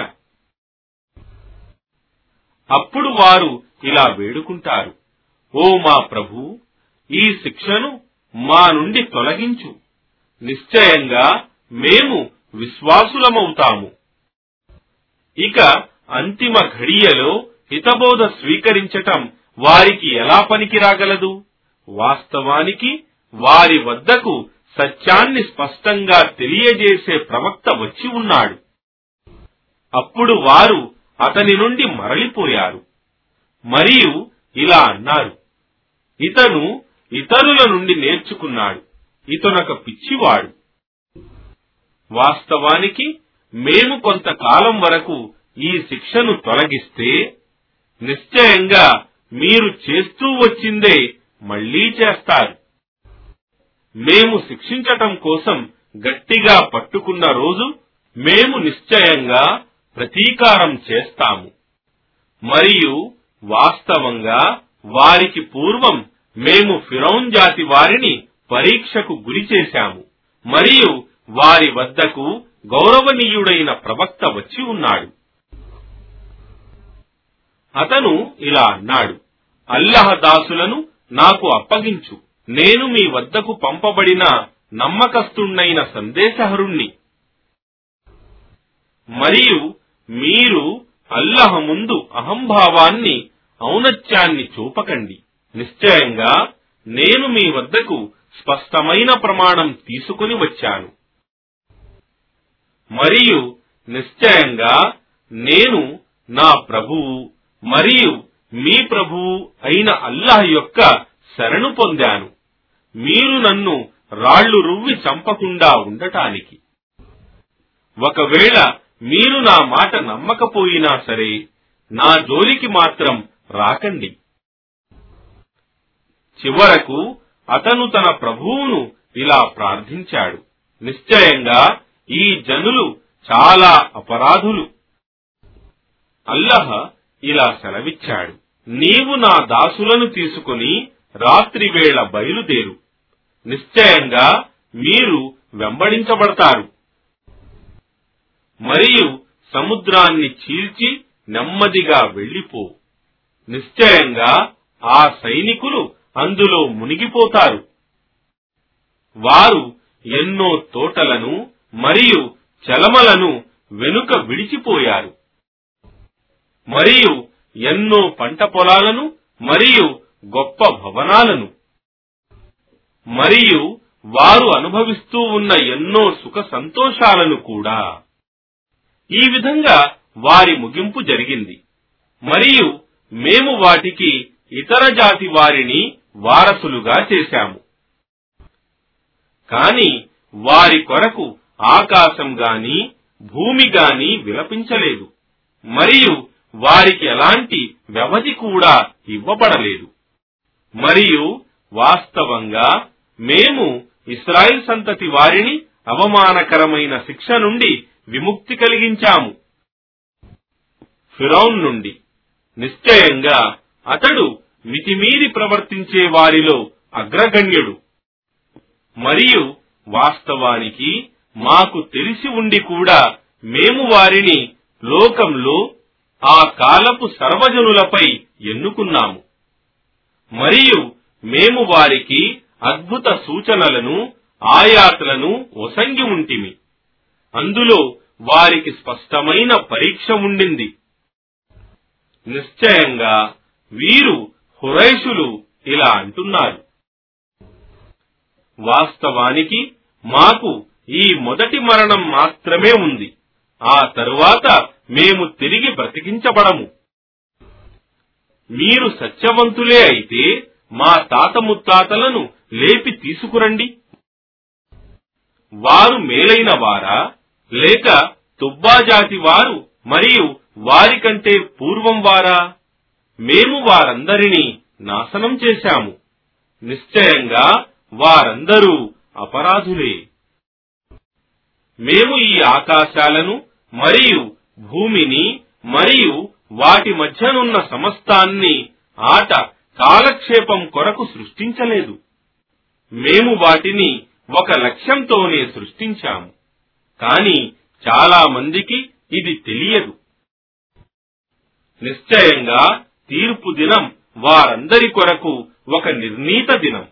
అప్పుడు వారు ఇలా వేడుకుంటారు. ఓ మా ప్రభు ఈ శిక్షను మా నుండి తొలగించు. నిశ్చయంగా మేము విశ్వాసులమవుతాము. ఇక అంతిమ ఘడియలో హితబోధ స్వీకరించటం వారికి ఎలా పనికిరాగలదు వాస్తవానికి వారి వద్దకు సత్యాన్ని స్పష్టంగా తెలియజేసే ప్రవక్త వచ్చి ఉన్నాడు. అప్పుడు వారు అతని నుండి మరలిపోయారు. మరియు ఇలా అన్నారు ఇతను ఇతరుల నుండి నేర్చుకున్నాడు. ఇతనొక పిచ్చివాడు. వాస్తవానికి మేము కొంతకాలం వరకు ఈ శిక్షను తొలగిస్తే నిశ్చయంగా మీరు చేస్తూ వచ్చిందే మళ్ళీ చేస్తారు. మేము శిక్షించటం కోసం గట్టిగా పట్టుకున్న రోజు మేము నిశ్చయంగా ప్రతీకారం చేస్తాము. మరియు వాస్తవంగా వారికి పూర్వం మేము ఫిరౌన్ జాతి వారిని పరీక్షకు గురి చేశాము. మరియు వారి వద్దకు గౌరవనీయుడైన ప్రవక్త వచ్చి ఉన్నాడు. అతను ఇలా అన్నాడు అల్లహ దాసులను నాకు అప్పగించు. నేను మీ వద్దకు పంపబడిన నమ్మకస్తుండైన సందేశహరుణ్ణి. మరియు మీరు అల్లహ ముందు అహంభావాన్ని ఔనత్యాన్ని చూపకండి. నిశ్చయంగా నేను మీ వద్దకు స్పష్టమైన ప్రమాణం తీసుకుని వచ్చాను. మరియు నిశ్చయంగా నేను నా ప్రభువు మరియు మీ ప్రభువు అయిన అల్లాహ్ యొక్క శరణు పొందాను. మీరు నన్ను రాళ్ళు రువ్వి చంపకుండా ఉండటానికి. ఒకవేళ మీరు నా మాట నమ్మకపోయినా సరే నా జోలికి మాత్రం రాకండి. చివరకు అతను తన ప్రభువును ఇలా ప్రార్థించాడు. నిశ్చయంగా ఈ జనులు చాలా అపరాధులు. అల్లహ ఇలా సెలవిచ్చాడు. నీవు నా దాసులను తీసుకుని రాత్రివేళ బయలుదేరు. నిశ్చయంగా మీరు వెంబడించబడతారు. మరియు సముద్రాన్ని చీల్చి నెమ్మదిగా వెళ్ళిపో నిశ్చయంగా ఆ సైనికులు అందులో మునిగిపోతారు. వారు ఎన్నో తోటలను మరియు చలమలను వెనుక విడిచిపోయారు. మరియు ఎన్నో పంట పొలాలను మరియు గొప్ప భవనాలను. మరియు వారు అనుభవిస్తూ ఉన్న ఎన్నో సుఖ సంతోషాలను కూడా. ఈ విధంగా వారి ముగింపు జరిగింది. మరియు మేము వాటికి ఇతర జాతి వారిని వారసులుగా చేశాము. కాని వారి కొరకు ఆకాశం గాని భూమి గాని విలపించలేదు. మరియు వారికి ఎలాంటి వ్యవధి కూడా ఇవ్వబడలేదు. మరియు వాస్తవంగా మేము ఇస్రాయిల్ సంతతి వారిని అవమానకరమైన శిక్ష నుండి విముక్తి కలిగించాము. ఫిరౌన్ నుండి. నిశ్చయంగా అతడు మితిమీరి ప్రవర్తించే వారిలో అగ్రగణ్యుడు. మరియు వాస్తవానికి మాకు తెలిసి ఉండి కూడా మేము వారిని లోకంలో ఆ కాలపు సర్వజనులపై ఎన్నుకున్నాము. మరియు మేము వారికి అద్భుత సూచనలను ఆయాతలను ఒసంగి ఉంటిమి. అందులో వారికి స్పష్టమైన పరీక్ష ఉండింది. నిశ్చయంగా వీరు హురైషులు ఇలా అంటున్నారు. వాస్తవానికి మాకు ఈ మొదటి మరణం మాత్రమే ఉంది. ఆ తరువాత మేము తిరిగి బ్రతికించబడము. మీరు సత్యవంతులే అయితే మా తాత ముత్తాతలను లేపి తీసుకురండి. వారు మేలైన వారా? లేక తుబ్బాజాతి వారు మరియు వారికంటే పూర్వం వారా? మేము వారందరినీ నాశనం చేశాము. నిశ్చయంగా వారందరూ అపరాధులే. మేము ఈ ఆకాశాలను మరియు భూమిని మరియు వాటి మధ్యనున్న సమస్తాన్ని ఆట కాలక్షేపం కొరకు సృష్టించలేదు. మేము వాటిని ఒక లక్ష్యంతోనే సృష్టించాము. కాని చాలా మందికి ఇది తెలియదు. నిశ్చయంగా తీర్పు దినం వారందరి కొరకు ఒక నిర్ణీత దినం.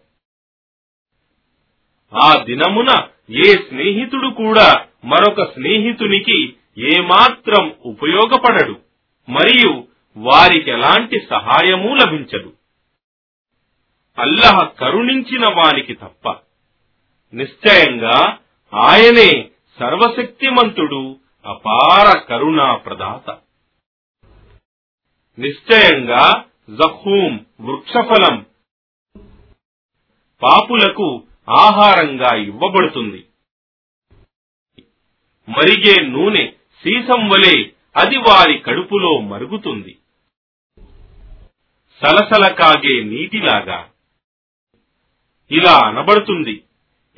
ఆ దినమున ఏ స్నేహితుడు కూడా మరొక స్నేహితునికి ఏమాత్రం ఉపయోగపడడు మరియు వారికి ఎలాంటి సహాయము లభించదు. అల్లహ కరుణించిన వానికి తప్ప. నిశ్చయంగా ఆయనే సర్వశక్తిమంతుడు అపార కరుణా ప్రదాత నిశ్చయంగా జహూం వృక్షఫలం పాపులకు ఆహారంగా ఇవ్వబడుతుంది. మరిగే నూనె సీసం వలె అది వారి కడుపులో మరుగుతుంది. సలసల కాగే నీటిలాగా ఇలా అనబడుతుంది.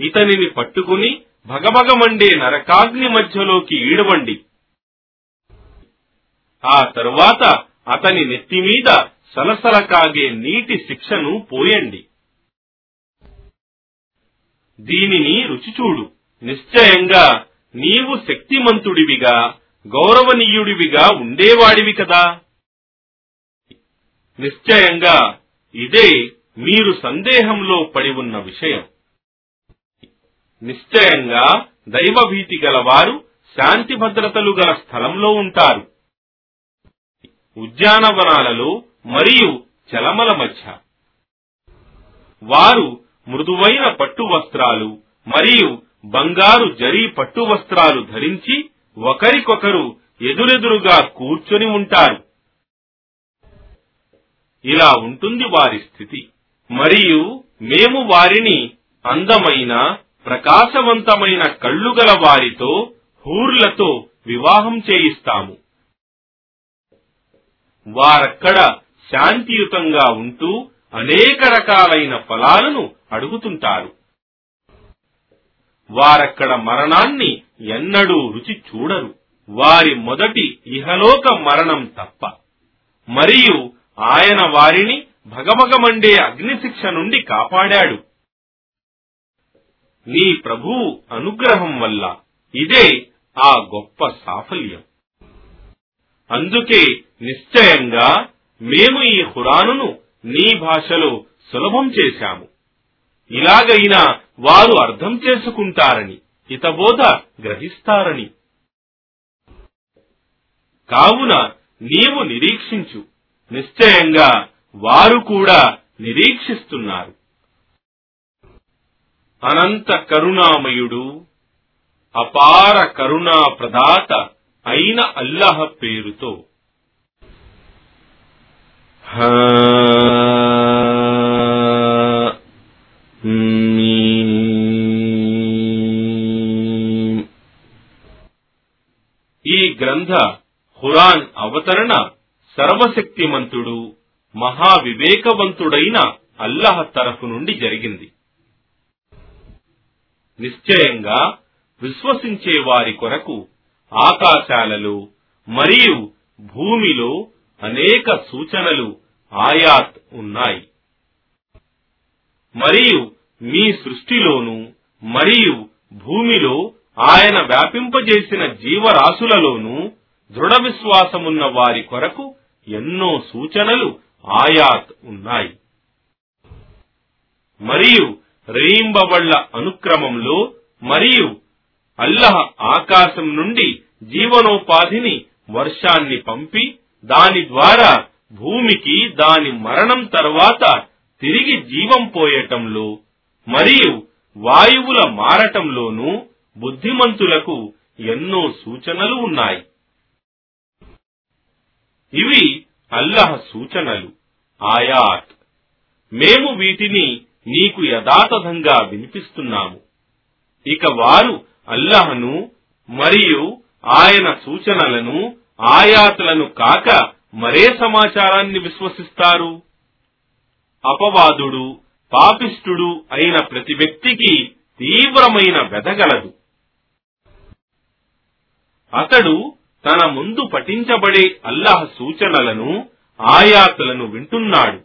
ఇతనిని పట్టుకుని భగభగమండే నరకాగ్ని మధ్యలోకి ఈడవండి. ఆ తరువాత అతని నెత్తి మీద సలసల కాగే నీటి శిక్షను పోయండి. దీనిని రుచి చూడు. నిశ్చయంగా నీవు శక్తిమంతుడివిగా గౌరవనీయుడివిగా ఉండేవాడివి కదా. నిశ్చయంగా ఇదే మీరు సందేహంలో పడి ఉన్న విషయం. నిశ్చయంగా దైవభీతి గలవారు శాంతి భద్రతలు గల స్థలంలో ఉంటారు. ఉద్యానవనాలలో మరియు చలమల మధ్య. వారు మృదువైన పట్టు వస్త్రాలు మరియు బంగారు జరీ పట్టు వస్త్రాలు ధరించి ఒకరికొకరు ఎదురెదురుగా కూర్చొని ఉంటారు. ఇలా ఉంటుంది వారి స్థితి. మరియు మేము వారిని అందమైన ప్రకాశవంతమైన కళ్ళు గల వారితో హూర్లతో వివాహం చేయిస్తాము. వారక్కడ శాంతియుతంగా ఉంటూ అనేక రకాలైన ఫలాలను అడుగుతుంటారు. వారక్కడ మరణాన్ని ఎన్నడూ రుచి చూడరు. వారి మొదటి ఇహలోక మరణం తప్ప. మరియు ఆయన వారిని భగభగమండే అగ్నిశిక్ష నుండి కాపాడాడు. నీ ప్రభువు అనుగ్రహం వల్ల ఇదే ఆ గొప్ప సాఫల్యం. అందుకే నిశ్చయంగా మేము ఈ హురాను నీ భాషలో సులభం చేశాము. ఇలాగైనా వారు అర్థం చేసుకుంటారని హితబోధ గ్రహిస్తారని. కావున నీవు నిరీక్షించు. నిశ్చయంగా వారు కూడా నిరీక్షిస్తున్నారు. అనంత కరుణామయుడు అపార కరుణా ప్రదాత అయిన అల్లహ పేరుతో. హా గ్రంథ హురాన్ అవతరణ సర్వశక్తిమంతుడు మహావివేకవంతుడైన అల్లహ తరఫు నుండి జరిగింది. నిశ్చయంగా విశ్వసించే వారి కొరకు ఆకాశాలలో మరియు భూమిలో అనేక సూచనలు ఆయాత్ ఉన్నాయి. మరియు మీ సృష్టిలోను మరియు భూమిలో ఆయన వ్యాపింపజేసిన జీవరాశులలోనూ దృఢ విశ్వాసమున్న వారి కొరకు ఎన్నో సూచనలు ఆయాత్ ఉన్నాయి. మరియు రేయింబవళ్ళ అనుక్రమంలో మరియు అల్లహ ఆకాశం నుండి జీవనోపాధిని వర్షాన్ని పంపి దాని ద్వారా భూమికి దాని మరణం తర్వాత తిరిగి జీవం పోయటంలో మరియు వాయువుల మారటంలోనూ బుద్ధిమంతులకు ఎన్నో సూచనలు ఉన్నాయి. ఇవి అల్లహ సూచనలు ఆయాత్. మేము వీటిని నీకు యథాతథంగా వినిపిస్తున్నాము. ఇక వారు అల్లహను మరియు ఆయన సూచనలను ఆయాతులను కాక మరే సమాచారాన్ని విశ్వసిస్తారు? అపవాదుడు పాపిష్టుడు అయిన ప్రతి వ్యక్తికి తీవ్రమైన వెదగలదు. అతడు తన ముందు పఠించబడే అల్లాహ్ సూచనలను ఆయాతులను వింటున్నాడు.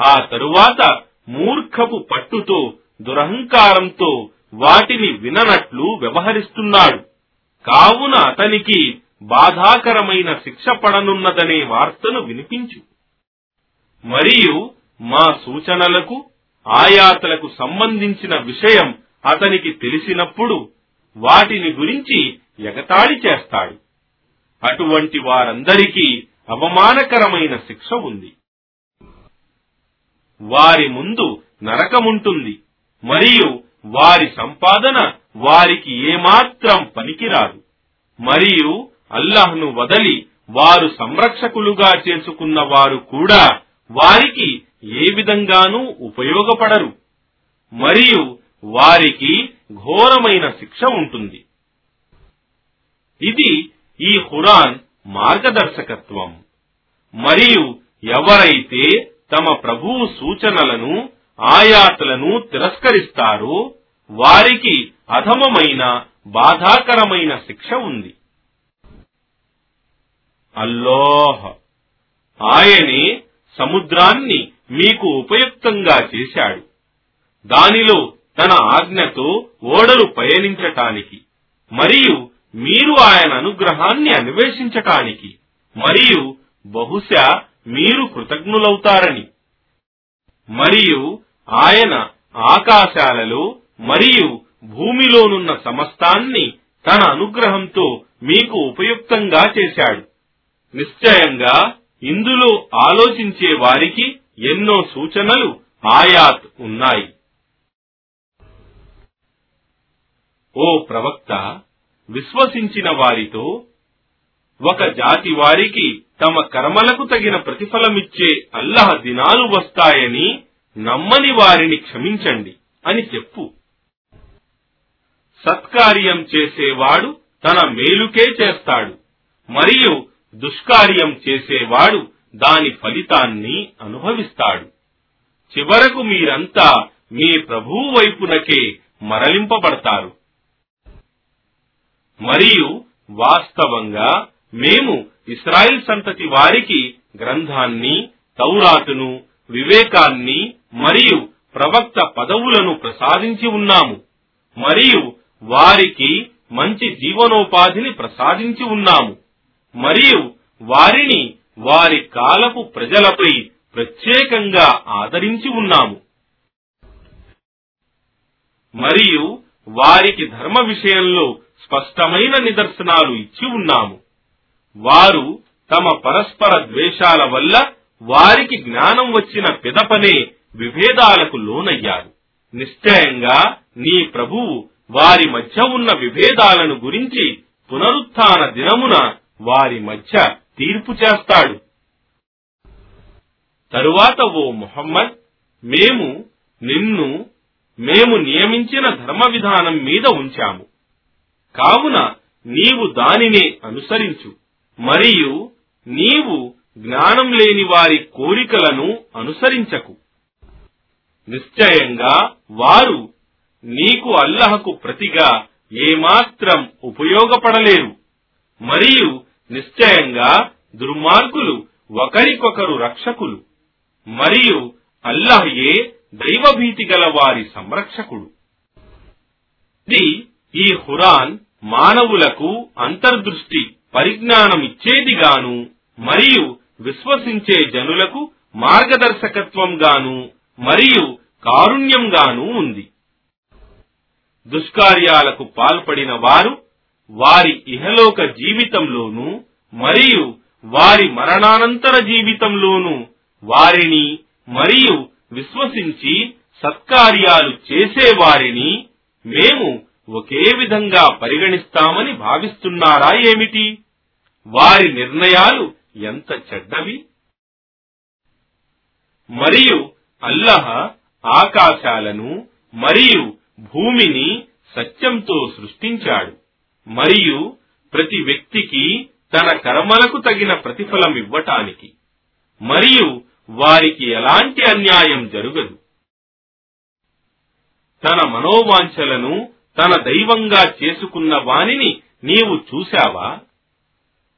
ఆ తరువాత మూర్ఖపు పట్టుతో దురహంకారంతో వాటిని విననట్లు వ్యవహరిస్తున్నాడు. కావున అతనికి బాధాకరమైన శిక్ష పడనున్నదనే వార్తను వినిపించు. మరియు మా సూచనలకు ఆయాతలకు సంబంధించిన విషయం అతనికి తెలిసినప్పుడు వాటిని గురించి ఎగతాళి చేస్తాడు. అటువంటి వారందరికీ అవమానకరమైన శిక్ష ఉంది. వారి ముందు నరకముంటుంది. మరియు వారి సంపాదన వారికి ఏమాత్రం పనికిరాదు. మరియు అల్లాహ్ను వదలి వారు సంరక్షకులుగా చేసుకున్న వారు కూడా వారికి ఏ విధంగానూ ఉపయోగపడరు. మరియు వారికి ఘోరమైన శిక్ష ఉంటుంది. ఇది ఈ ఖురాన్ మార్గదర్శకత్వం. మరియు ఎవరైతే తమ ప్రభువు సూచనలను ఆయాతలను తిరస్కరిస్తారో వారికి అధమమైన బాధాకరమైన శిక్ష ఉంది. అల్లోహ్! ఆయనే సముద్రాన్ని మీకు ఉపయుక్తంగా చేశాడు. దానిలో తన ఆజ్ఞతో ఓడలు పయనించటానికి మరియు మీరు ఆయన అనుగ్రహాన్ని అన్వేషించటానికి మరియు బహుశా మీరు కృతజ్ఞులవుతారని. మరియు ఆయన ఆకాశాలలో మరియు భూమిలోనున్న సమస్తాన్ని తన అనుగ్రహంతో మీకు ఉపయుక్తంగా చేశాడు. నిశ్చయంగా ఇందులో ఆలోచించే వారికి ఎన్నో సూచనలు ఆయాత్ ఉన్నాయి. ఓ ప్రవక్త విశ్వసించిన వారితో ఒక జాతి వారికి తమ కర్మలకు తగిన ప్రతిఫలమిచ్చే అల్లహ దినాలు వస్తాయని నమ్మని వారిని క్షమించండి అని చెప్పు. సత్కార్యం చేసేవాడు తన మేలుకే చేస్తాడు మరియు దుష్కార్యం చేసేవాడు దాని ఫలితాన్ని అనుభవిస్తాడు. చివరకు మీరంతా మీ ప్రభువు వైపునకే మరలింపబడతారు. మరియు వాస్తవంగా మేము ఇస్రాయిల్ సంతతి వారికి గ్రంథాన్ని తౌరాతును వివేకాన్ని మరియు ప్రవక్త పదవులను ప్రసాదించి ఉన్నాము. మరియు వారికి మంచి జీవనోపాధిని ప్రసాదించి ఉన్నాము. మరియు వారిని వారి కాలపు ప్రజలపై ప్రత్యేకంగా ఆదరించి ఉన్నాము. మరియు వారికి ధర్మ విషయంలో స్పష్టమైన నిదర్శనాలు ఇచ్చి ఉన్నాము. వారు తమ పరస్పర ద్వేషాల వల్ల వారికి జ్ఞానం వచ్చిన పిదపనే విభేదాలకు లోనయ్యారు. నిశ్చయంగా నీ ప్రభువు వారి మధ్య ఉన్న విభేదాలను గురించి పునరుత్న దినమున వారి మధ్య తీర్పు చేస్తాడు. తరువాత ఓ మొహమ్మద్ మేము నిన్ను మేము నియమించిన ధర్మ విధానం మీద ఉంచాము. కావున నీవు దానినే అనుసరించు. మరియు నీవు జ్ఞానం లేని వారి కోరికలను అనుసరించకు. నిశ్చయంగా వారు నీకు అల్లహకు ప్రతిగా ఏమాత్రం ఉపయోగపడలేరు. మరియు నిశ్చయంగా దుర్మార్గులు ఒకరికొకరు రక్షకులు. మరియు అల్లహయే దైవభీతి గల వారి సంరక్షకుడు. ఇది ఈ హురాన్ మానవులకు అంతర్దృష్టి పరిజ్ఞానమిచ్చేదిగాను మరియు విశ్వసించే జనులకు మార్గదర్శకత్వంగాను మరియు కారుణ్యంగాను ఉంది. దుష్కార్యాలకు పాల్పడిన వారు వారి ఇహలోక జీవితంలోనూ మరియు వారి మరణానంతర జీవితంలోనూ వారిని మరియు విశ్వసించి సత్కార్యాలు చేసేవారిని మేము ఒకే విధంగా పరిగణిస్తామని భావిస్తున్నారా ఏమిటి? వారి నిర్ణయాలు ఎంత చెడ్డవి? మరియు అల్లహ ఆకాశాలను మరియు భూమిని సత్యంతో సృష్టించాడు. మరియు ప్రతి వ్యక్తికి తన కర్మలకు తగిన ప్రతిఫలం ఇవ్వటానికి. మరియు వారికి ఎలాంటి అన్యాయం జరగదు. తన మనోవాంఛలను తన దైవంగా చేసుకున్న వానిని నీవు చూశావా?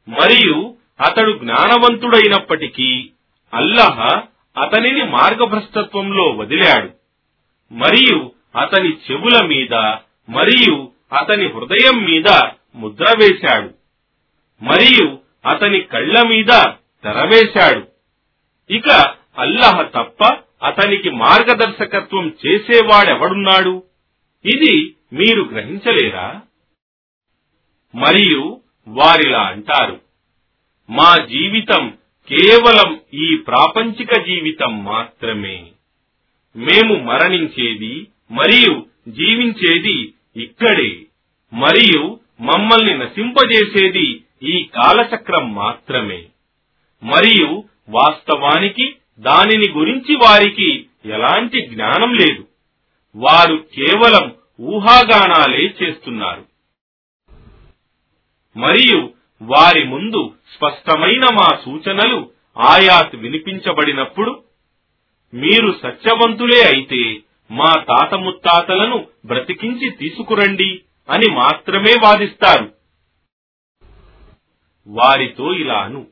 మరియు అతడు జ్ఞానవంతుడైనప్పటికీ అల్లహ అతనిని మార్గభ్రష్టత్వంలో వదిలాడు. మరియు అతని చెవుల మీద మరియు అతని హృదయం మీద ముద్ర వేశాడు. మరియు అతని కళ్ళ మీద తెరవేశాడు ఇక అల్లహ తప్ప అతనికి మార్గదర్శకత్వం చేసేవాడెవడున్నాడు? ఇది మీరు గ్రహించలేరా మరియు వారిలా అంటారు మా జీవితం కేవలం ఈ ప్రాపంచిక జీవితం మాత్రమే. మేము మరణించేది మరియు జీవించేది ఇక్కడే మరియు మమ్మల్ని నశింపజేసేది ఈ కాలచక్రం మాత్రమే. మరియు వాస్తవానికి దానిని గురించి వారికి ఎలాంటి జ్ఞానం లేదు. వారు కేవలం ఊహాగానాలే చేస్తున్నారు. మరియు వారి ముందు స్పష్టమైన మా సూచనలు ఆయాత్ వినిపించబడినప్పుడు మీరు సత్యవంతులే అయితే మా తాత ముత్తాతలను బ్రతికించి తీసుకురండి అని మాత్రమే వాదిస్తారు. వారితో ఇలా అను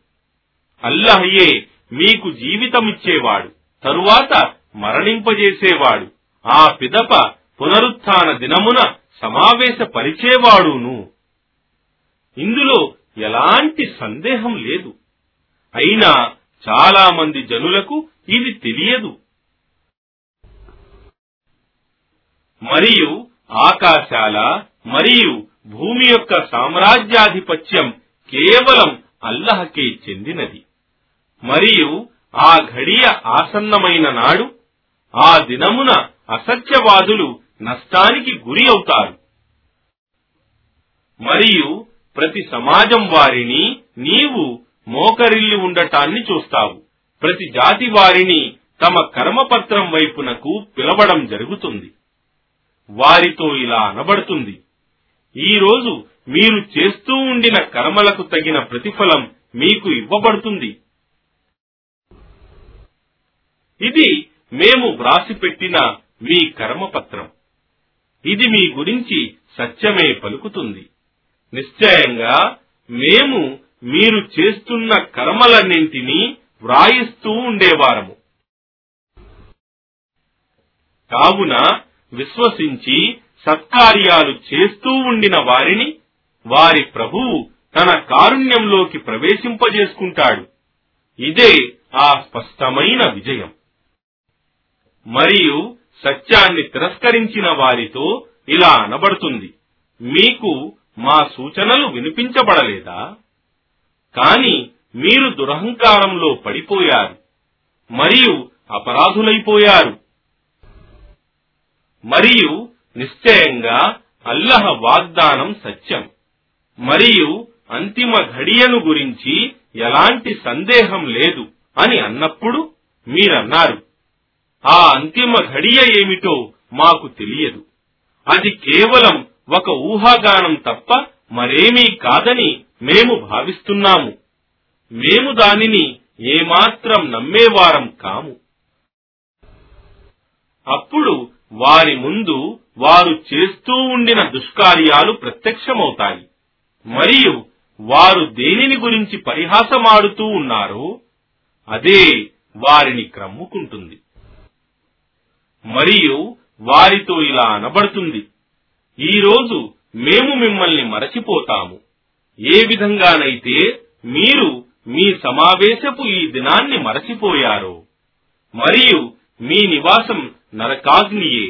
అల్లహయే మీకు జీవితమిచ్చేవాడు తరువాత మరణింపజేసేవాడు ఆ పిదప పునరుత్న దినమున సమావేశపరిచేవాడును ఇందులో ఎలాంటి సందేహం లేదు. అయినా చాలా మంది జనులకు ఇది తెలియదు. మరియు ఆకాశాల మరియు భూమి యొక్క సామ్రాజ్యాధిపత్యం కేవలం అల్లహకే చెందినది. మరియు ఆ ఘడియ ఆసన్నమైన నాడు ఆ దినమున అసత్యవాదులు నష్టానికి గురి అవుతారు. మరియు ప్రతి సమాజం వారిని నీవు మోకరిల్లి ఉండటాన్ని చూస్తావు. ప్రతి జాతి వారిని తమ కర్మపత్రం వైపునకు పిలవడం జరుగుతుంది. వారితో ఇలా అనబడుతుంది. ఈ రోజు మీరు చేస్తూ ఉండిన కర్మలకు తగిన ప్రతిఫలం మీకు ఇవ్వబడుతుంది. ఇది మేము వ్రాసిపెట్టిన మీ కర్మపత్రం. ఇది మీ గురించి సత్యమే పలుకుతుంది. నిశ్చయంగా మేము మీరు చేస్తున్న కర్మలన్నింటినీ వ్రాయిస్తూ ఉండేవారము. కావున విశ్వసించి సత్కార్యాలు చేస్తూ ఉండిన వారిని వారి ప్రభువు తన కారుణ్యంలోకి ప్రవేశింపజేసుకుంటాడు. ఇదే ఆ స్పష్టమైన విజయం. మరియు సత్యాన్ని తిరస్కరించిన వారితో ఇలా అనబడుతుంది. మీకు మా సూచనలు వినిపించబడలేదా? కాని మీరు దురహంకారంలో పడిపోయారు మరియు అపరాధులైపోయారు. మరియు నిశ్చయంగా అల్లహ వాగ్దానం సత్యం. మరియు అంతిమ ఘడియను గురించి ఎలాంటి సందేహం లేదు అని అన్నప్పుడు మీరన్నారు. ఆ అంతిమ ఘడియ ఏమిటో మాకు తెలియదు. అది కేవలం ఒక ఊహాగానం తప్ప మరేమీ కాదని మేము భావిస్తున్నాము. మేము దానిని ఏమాత్రం నమ్మేవారం కాము. అప్పుడు వారి ముందు వారు చేస్తూ ఉండిన దుష్కార్యాలు ప్రత్యక్షమవుతాయి. మరియు వారు దేనిని గురించి పరిహాసమాడుతూ ఉన్నారో అదే వారిని క్రమ్ముకుంటుంది. మరియు వారితో ఇలా అనబడుతుంది. ఈరోజు మేము మిమ్మల్ని మరచిపోతాము. ఏ విధంగానైతే మీరు మీ సమావేశపు ఈ దినాన్ని మరచిపోయారో మరియు మీ నివాసం నరకాగ్నియే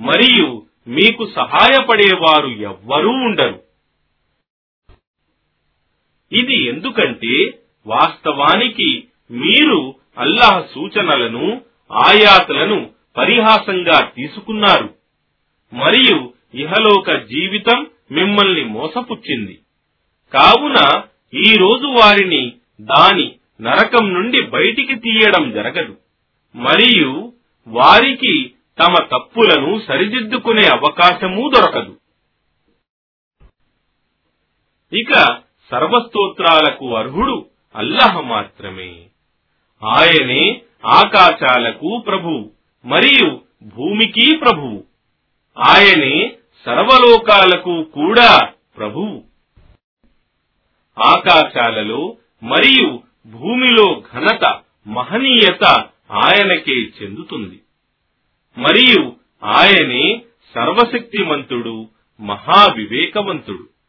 మరియు మీకు సహాయపడేవారు ఎవ్వరూ ఉండరు. ఇది ఎందుకంటే వాస్తవానికి మీరు అల్లాహ్ సూచనలను ఆయాతలను పరిహాసంగా తీసుకున్నారు. మరియు ఇహలోక జీవితం మిమ్మల్ని మోసపుచ్చింది. కావున ఈ రోజు వారిని దాని నరకం నుండి బయటికి తీయడం జరగదు. మరియు వారికి తమ తప్పులను సరిదిద్దుకునే అవకాశమూ దొరకదు. ఇక సర్వస్తోత్రాలకు అర్హుడు అల్లహ మాత్రమే. ఆయనే ఆకాశాలకు ప్రభువు మరియు భూమికి ప్రభువు. ఆయనే సర్వలోకాలకు కూడా ప్రభువు. ఆకాశాలలో మరియు భూమిలో ఘనత మహనీయత ఆయనకే చెందుతుంది. మరియు ఆయనే సర్వశక్తిమంతుడు మహావివేకవంతుడు.